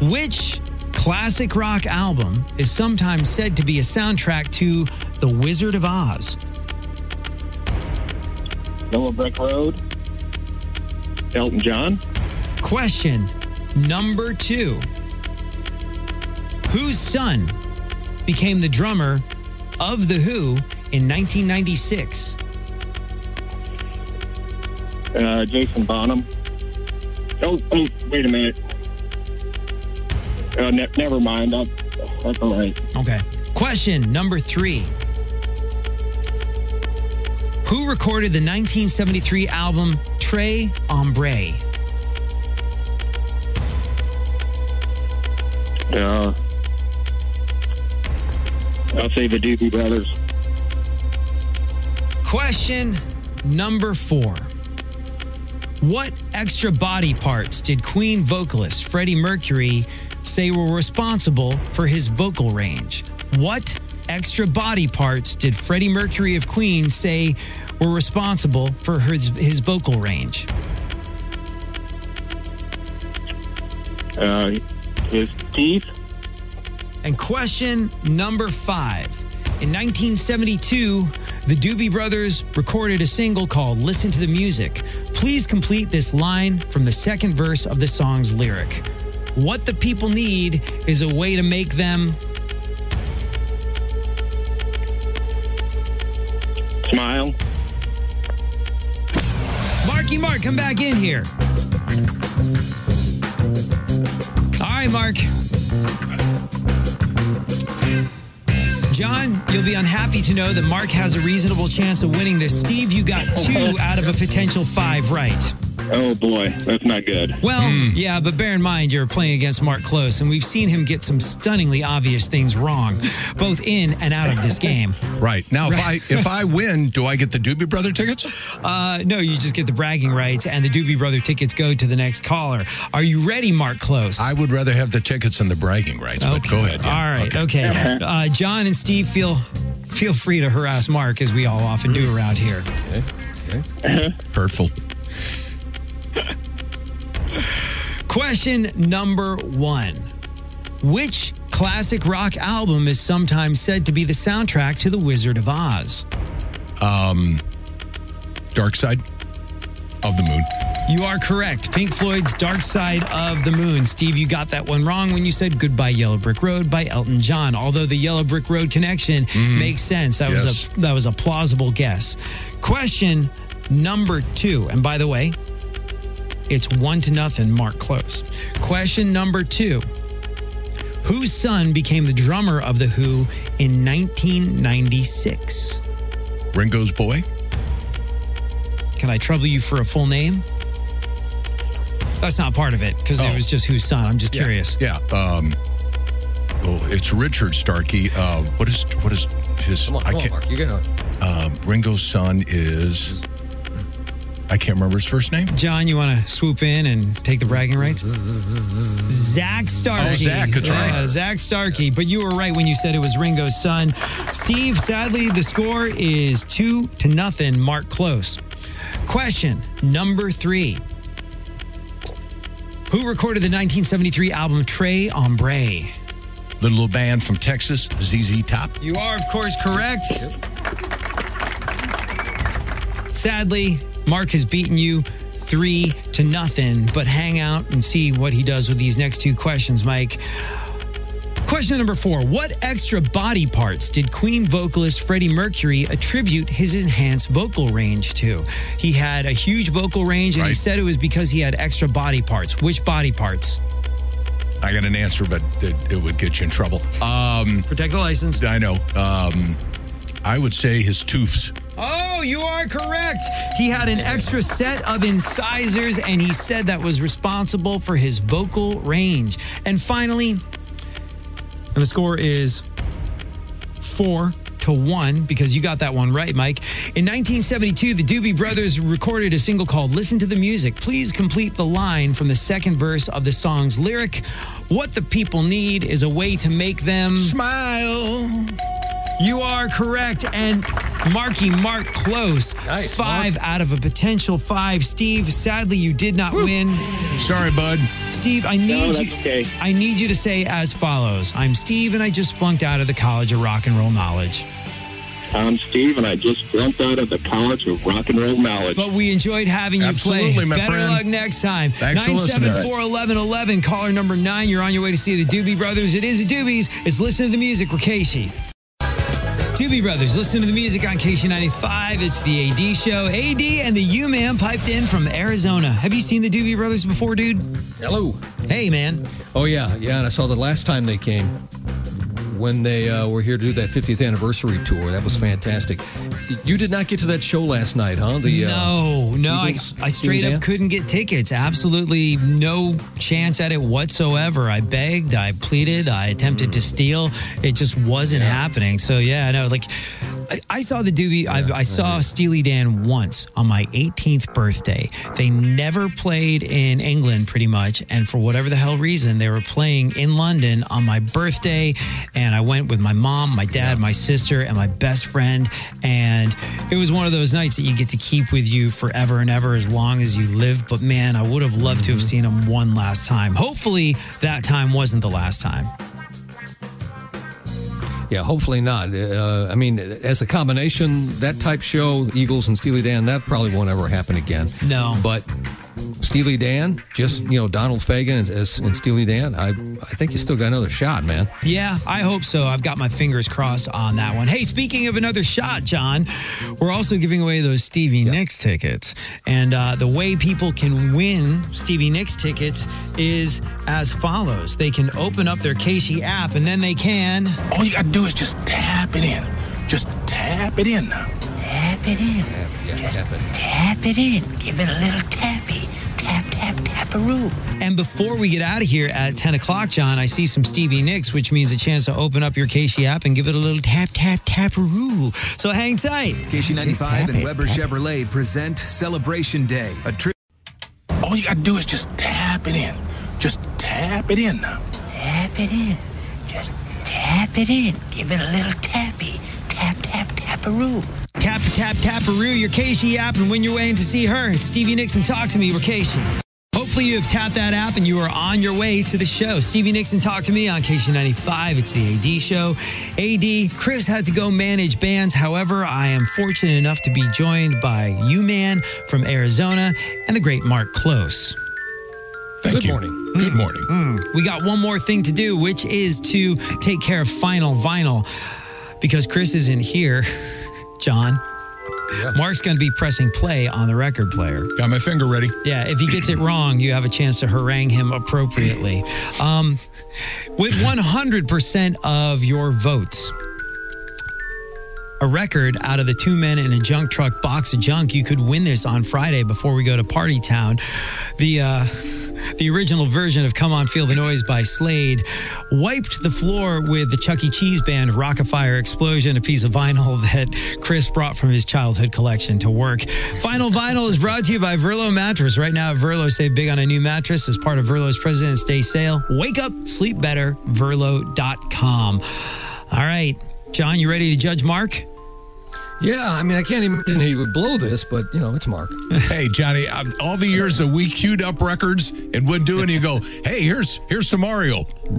Which classic rock album is sometimes said to be a soundtrack to The Wizard of Oz? Yellow Brick Road. Elton John. Question number two Whose son became the drummer of The Who in 1996? Uh, Jason Bonham. Oh, oh, wait a minute. Uh, ne- never mind. That, that's all right. Okay. Question number three Who recorded the 1973 album Tres Hombres? Uh, I'll say the Doobie Brothers. Question number four. What extra body parts did Queen vocalist Freddie Mercury say were responsible for his vocal range? What extra body parts did Freddie Mercury of Queen say were responsible for his, his vocal range? Uh, his teeth. And question number five. In 1972, the Doobie Brothers recorded a single called Listen to the Music. Please complete this line from the second verse of the song's lyric. What the people need is a way to make them. Smile. Marky Mark, come back in here. All right, Mark. John, you'll be unhappy to know that Mark has a reasonable chance of winning this. Steve, you got two [LAUGHS] out of a potential five right. Oh boy, that's not good. Well, yeah, but bear in mind you're playing against Mark Klose, and we've seen him get some stunningly obvious things wrong, both in and out of this game. Right now, if I if I win, do I get the Doobie Brother tickets? Uh, no, you just get the bragging rights, and the Doobie Brother tickets go to the next caller. Are you ready, Mark Klose? I would rather have the tickets than the bragging rights. But go ahead. yeah. All right, okay. Uh, John and Steve feel feel free to harass Mark as we all often do around here. Okay. Hurtful. [LAUGHS] Question number one Which classic rock album is sometimes said to be the soundtrack to The Wizard of Oz? Um, Dark Side of the Moon. You are correct. Pink Floyd's Dark Side of the Moon. Steve, you got that one wrong when you said Goodbye Yellow Brick Road by Elton John. Although the Yellow Brick Road connection makes sense. That was a that was a plausible guess. Question number 2. And by the way, it's 1 to nothing Mark Klose. Question number 2. Whose son became the drummer of The Who in 1996? Ringo's Boy. Can I trouble you for a full name? That's not part of it because it Oh. was just whose son. I'm just Yeah, curious. Yeah. Um, oh, it's Richard Starkey. Uh, what is what is his? Come on, I come on, can't. Mark. You're gonna. Uh, Ringo's son is. I can't remember his first name. John, you want to swoop in and take the bragging rights? Zak Starkey. Oh, Zak, that's right. Yeah, Zak Starkey. But you were right when you said it was Ringo's son. Steve, sadly, the score is two to nothing. Mark Klose. Question number three. Who recorded the 1973 album Tres Hombres? The Little band from Texas, ZZ Top. You are, of course, correct. Sadly, Mark has beaten you three to nothing, but hang out and see what he does with these next two questions, Mike. Question number four What extra body parts did Queen vocalist Freddie Mercury attribute his enhanced vocal range to? He had a huge vocal range, and he said it was because he had extra body parts. Which body parts? I got an answer, but it, it would get you in trouble. Um, Protect the license. I know. Um, I would say his toofs. Oh, you are correct. He had an extra set of incisors, and he said that was responsible for his vocal range. And finally, and the score is four to one because you got that one right, Mike. In 1972, the Doobie Brothers recorded a single called Listen to the Music. Please complete the line from the second verse of the song's lyric. What the people need is a way to make them smile. You are correct. And Marky Mark Klose. five out of a potential five. Steve, sadly, you did not win. Sorry, bud. Steve, I need that's you. okay. I need you to say as follows: I'm Steve, and I just flunked out of the College of Rock and Roll Knowledge. I'm Steve, and I just flunked out of the College of Rock and Roll Knowledge. But we enjoyed having you play. Absolutely, my Better friend. luck next time. Thanks for 974 1111, caller number nine. You're on your way to see the Doobie Brothers. It is the Doobies. It's Listen to the Music with Casey. Doobie Brothers, listen to the music on KC95. It's the AD show. AD and the U Man piped in from Arizona. Have you seen the Doobie Brothers before, dude? Hello. Hey, man. Oh yeah, yeah. And I saw the last time they came when they uh, were here to do that 50th anniversary tour. That was fantastic. You did not get to that show last night, huh? The uh, no, no, I, I straight up couldn't get tickets. Absolutely no chance at it whatsoever. I begged, I pleaded, I attempted to steal. It just wasn't happening. So yeah, I know. Like, I, I saw the Doobie. I, I saw Steely Dan once on my 18th birthday. They never played in England, pretty much, and for whatever the hell reason, they were playing in London on my birthday. And I went with my mom, my dad, my sister, and my best friend. And it was one of those nights that you get to keep with you forever and ever as long as you live. But man, I would have loved to have seen them one last time. Hopefully, that time wasn't the last time. Yeah, hopefully not. Uh, I mean, as a combination, that type show, Eagles and Steely Dan, that probably won't ever happen again. No. But Steely Dan, just, you know, Donald Fagen and, and Steely Dan, I, I think you still got another shot, man. Yeah, I hope so. I've got my fingers crossed on that one. Hey, speaking of another shot, John, we're also giving away those Stevie Nicks tickets. And uh, the way people can win Stevie Nicks tickets is as follows they can open up their Casey app and then they can. All you gotta do is just tap it in. Just tap it in. Tap it in. Just tap it in. Give it a little tappy. Tap, tap, taparoo. And before we get out of here at 10 o'clock, John, I see some Stevie Nicks, which means a chance to open up your Casey app and give it a little tap, tap, taparoo. So hang tight. KC95 and Weber Chevrolet present Celebration Day, a trip. All you gotta do is just tap it in. Just tap it in. Tap it in. Just tap it in. Give it a little tappy. Tap, tap, taparoo. Tap, tap, taparoo, your Casey app, and win your way in to see her. It's Stevie Nicks and Talk to Me, we're Casey. Hopefully, you have tapped that app and you are on your way to the show. Stevie Nicks and Talk to Me on KC95. It's the AD show. AD, Chris had to go manage bands. However, I am fortunate enough to be joined by U Man from Arizona and the great Mark Klose. Thank you. Good you. morning. Good morning. Mm. We got one more thing to do, which is to take care of Final Vinyl because Chris isn't here, John. Mark's going to be pressing play on the record player. Got my finger ready. Yeah, if he gets it wrong, you have a chance to harangue him appropriately. Um, with 100% of your votes, a record out of the two men in a junk truck box of junk, you could win this on Friday before we go to Party Town. The uh, the original version of "Come On Feel the Noise" by Slade wiped the floor with the Chuck E. Cheese band "Rockafire Explosion," a piece of vinyl [LAUGHS] that Chris brought from his childhood collection to work. Final Vinyl is brought to you by Verlo Mattress. Right now, Verlo save big on a new mattress as part of Verlo's President's Day sale. Wake up, sleep better. Verlo.com. All right, John, you ready to judge Mark? Yeah, I mean, I can't imagine he would blow this, but, you know, it's Mark. [LAUGHS] hey, Johnny, um, all the years that we cued up records and would do and you go, [LAUGHS] hey, here's here's some Mario. [LAUGHS]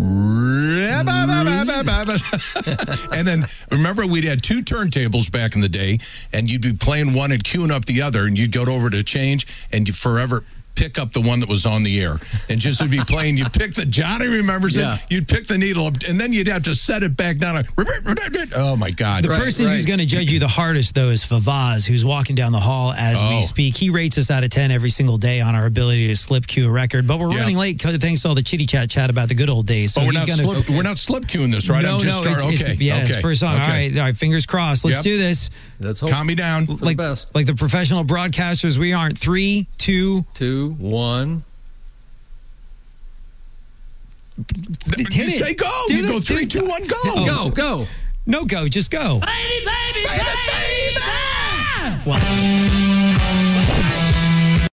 and then remember, we'd had two turntables back in the day, and you'd be playing one and cueing up the other, and you'd go over to change, and you forever pick up the one that was on the air and just would be playing You'd pick the johnny remembers Yeah. it you'd pick the needle up and then you'd have to set it back down oh my god The person who's going to judge you the hardest, though, is Favaz, who's walking down the hall as Oh. we speak. He rates us out of 10 every single day on our ability to slip cue a record. But we're Yeah. running late 'cause thanks to all the chitty chat chat about the good old days. So oh, we're he's not, gonna, slip, we're not slip cueing this, right? No, I'm just no, start, it's, okay. it's, yeah, okay. it's first song. Okay. All right, all right, fingers crossed. Let's Yep. do this. Let's hope. Calm me down. Like, best. like the professional broadcasters we aren't. Three, two, Two, one. hit you it. say go. Do you go three, do- go. Oh. Go, go. No, go. Just go. Baby, baby, baby, baby. One.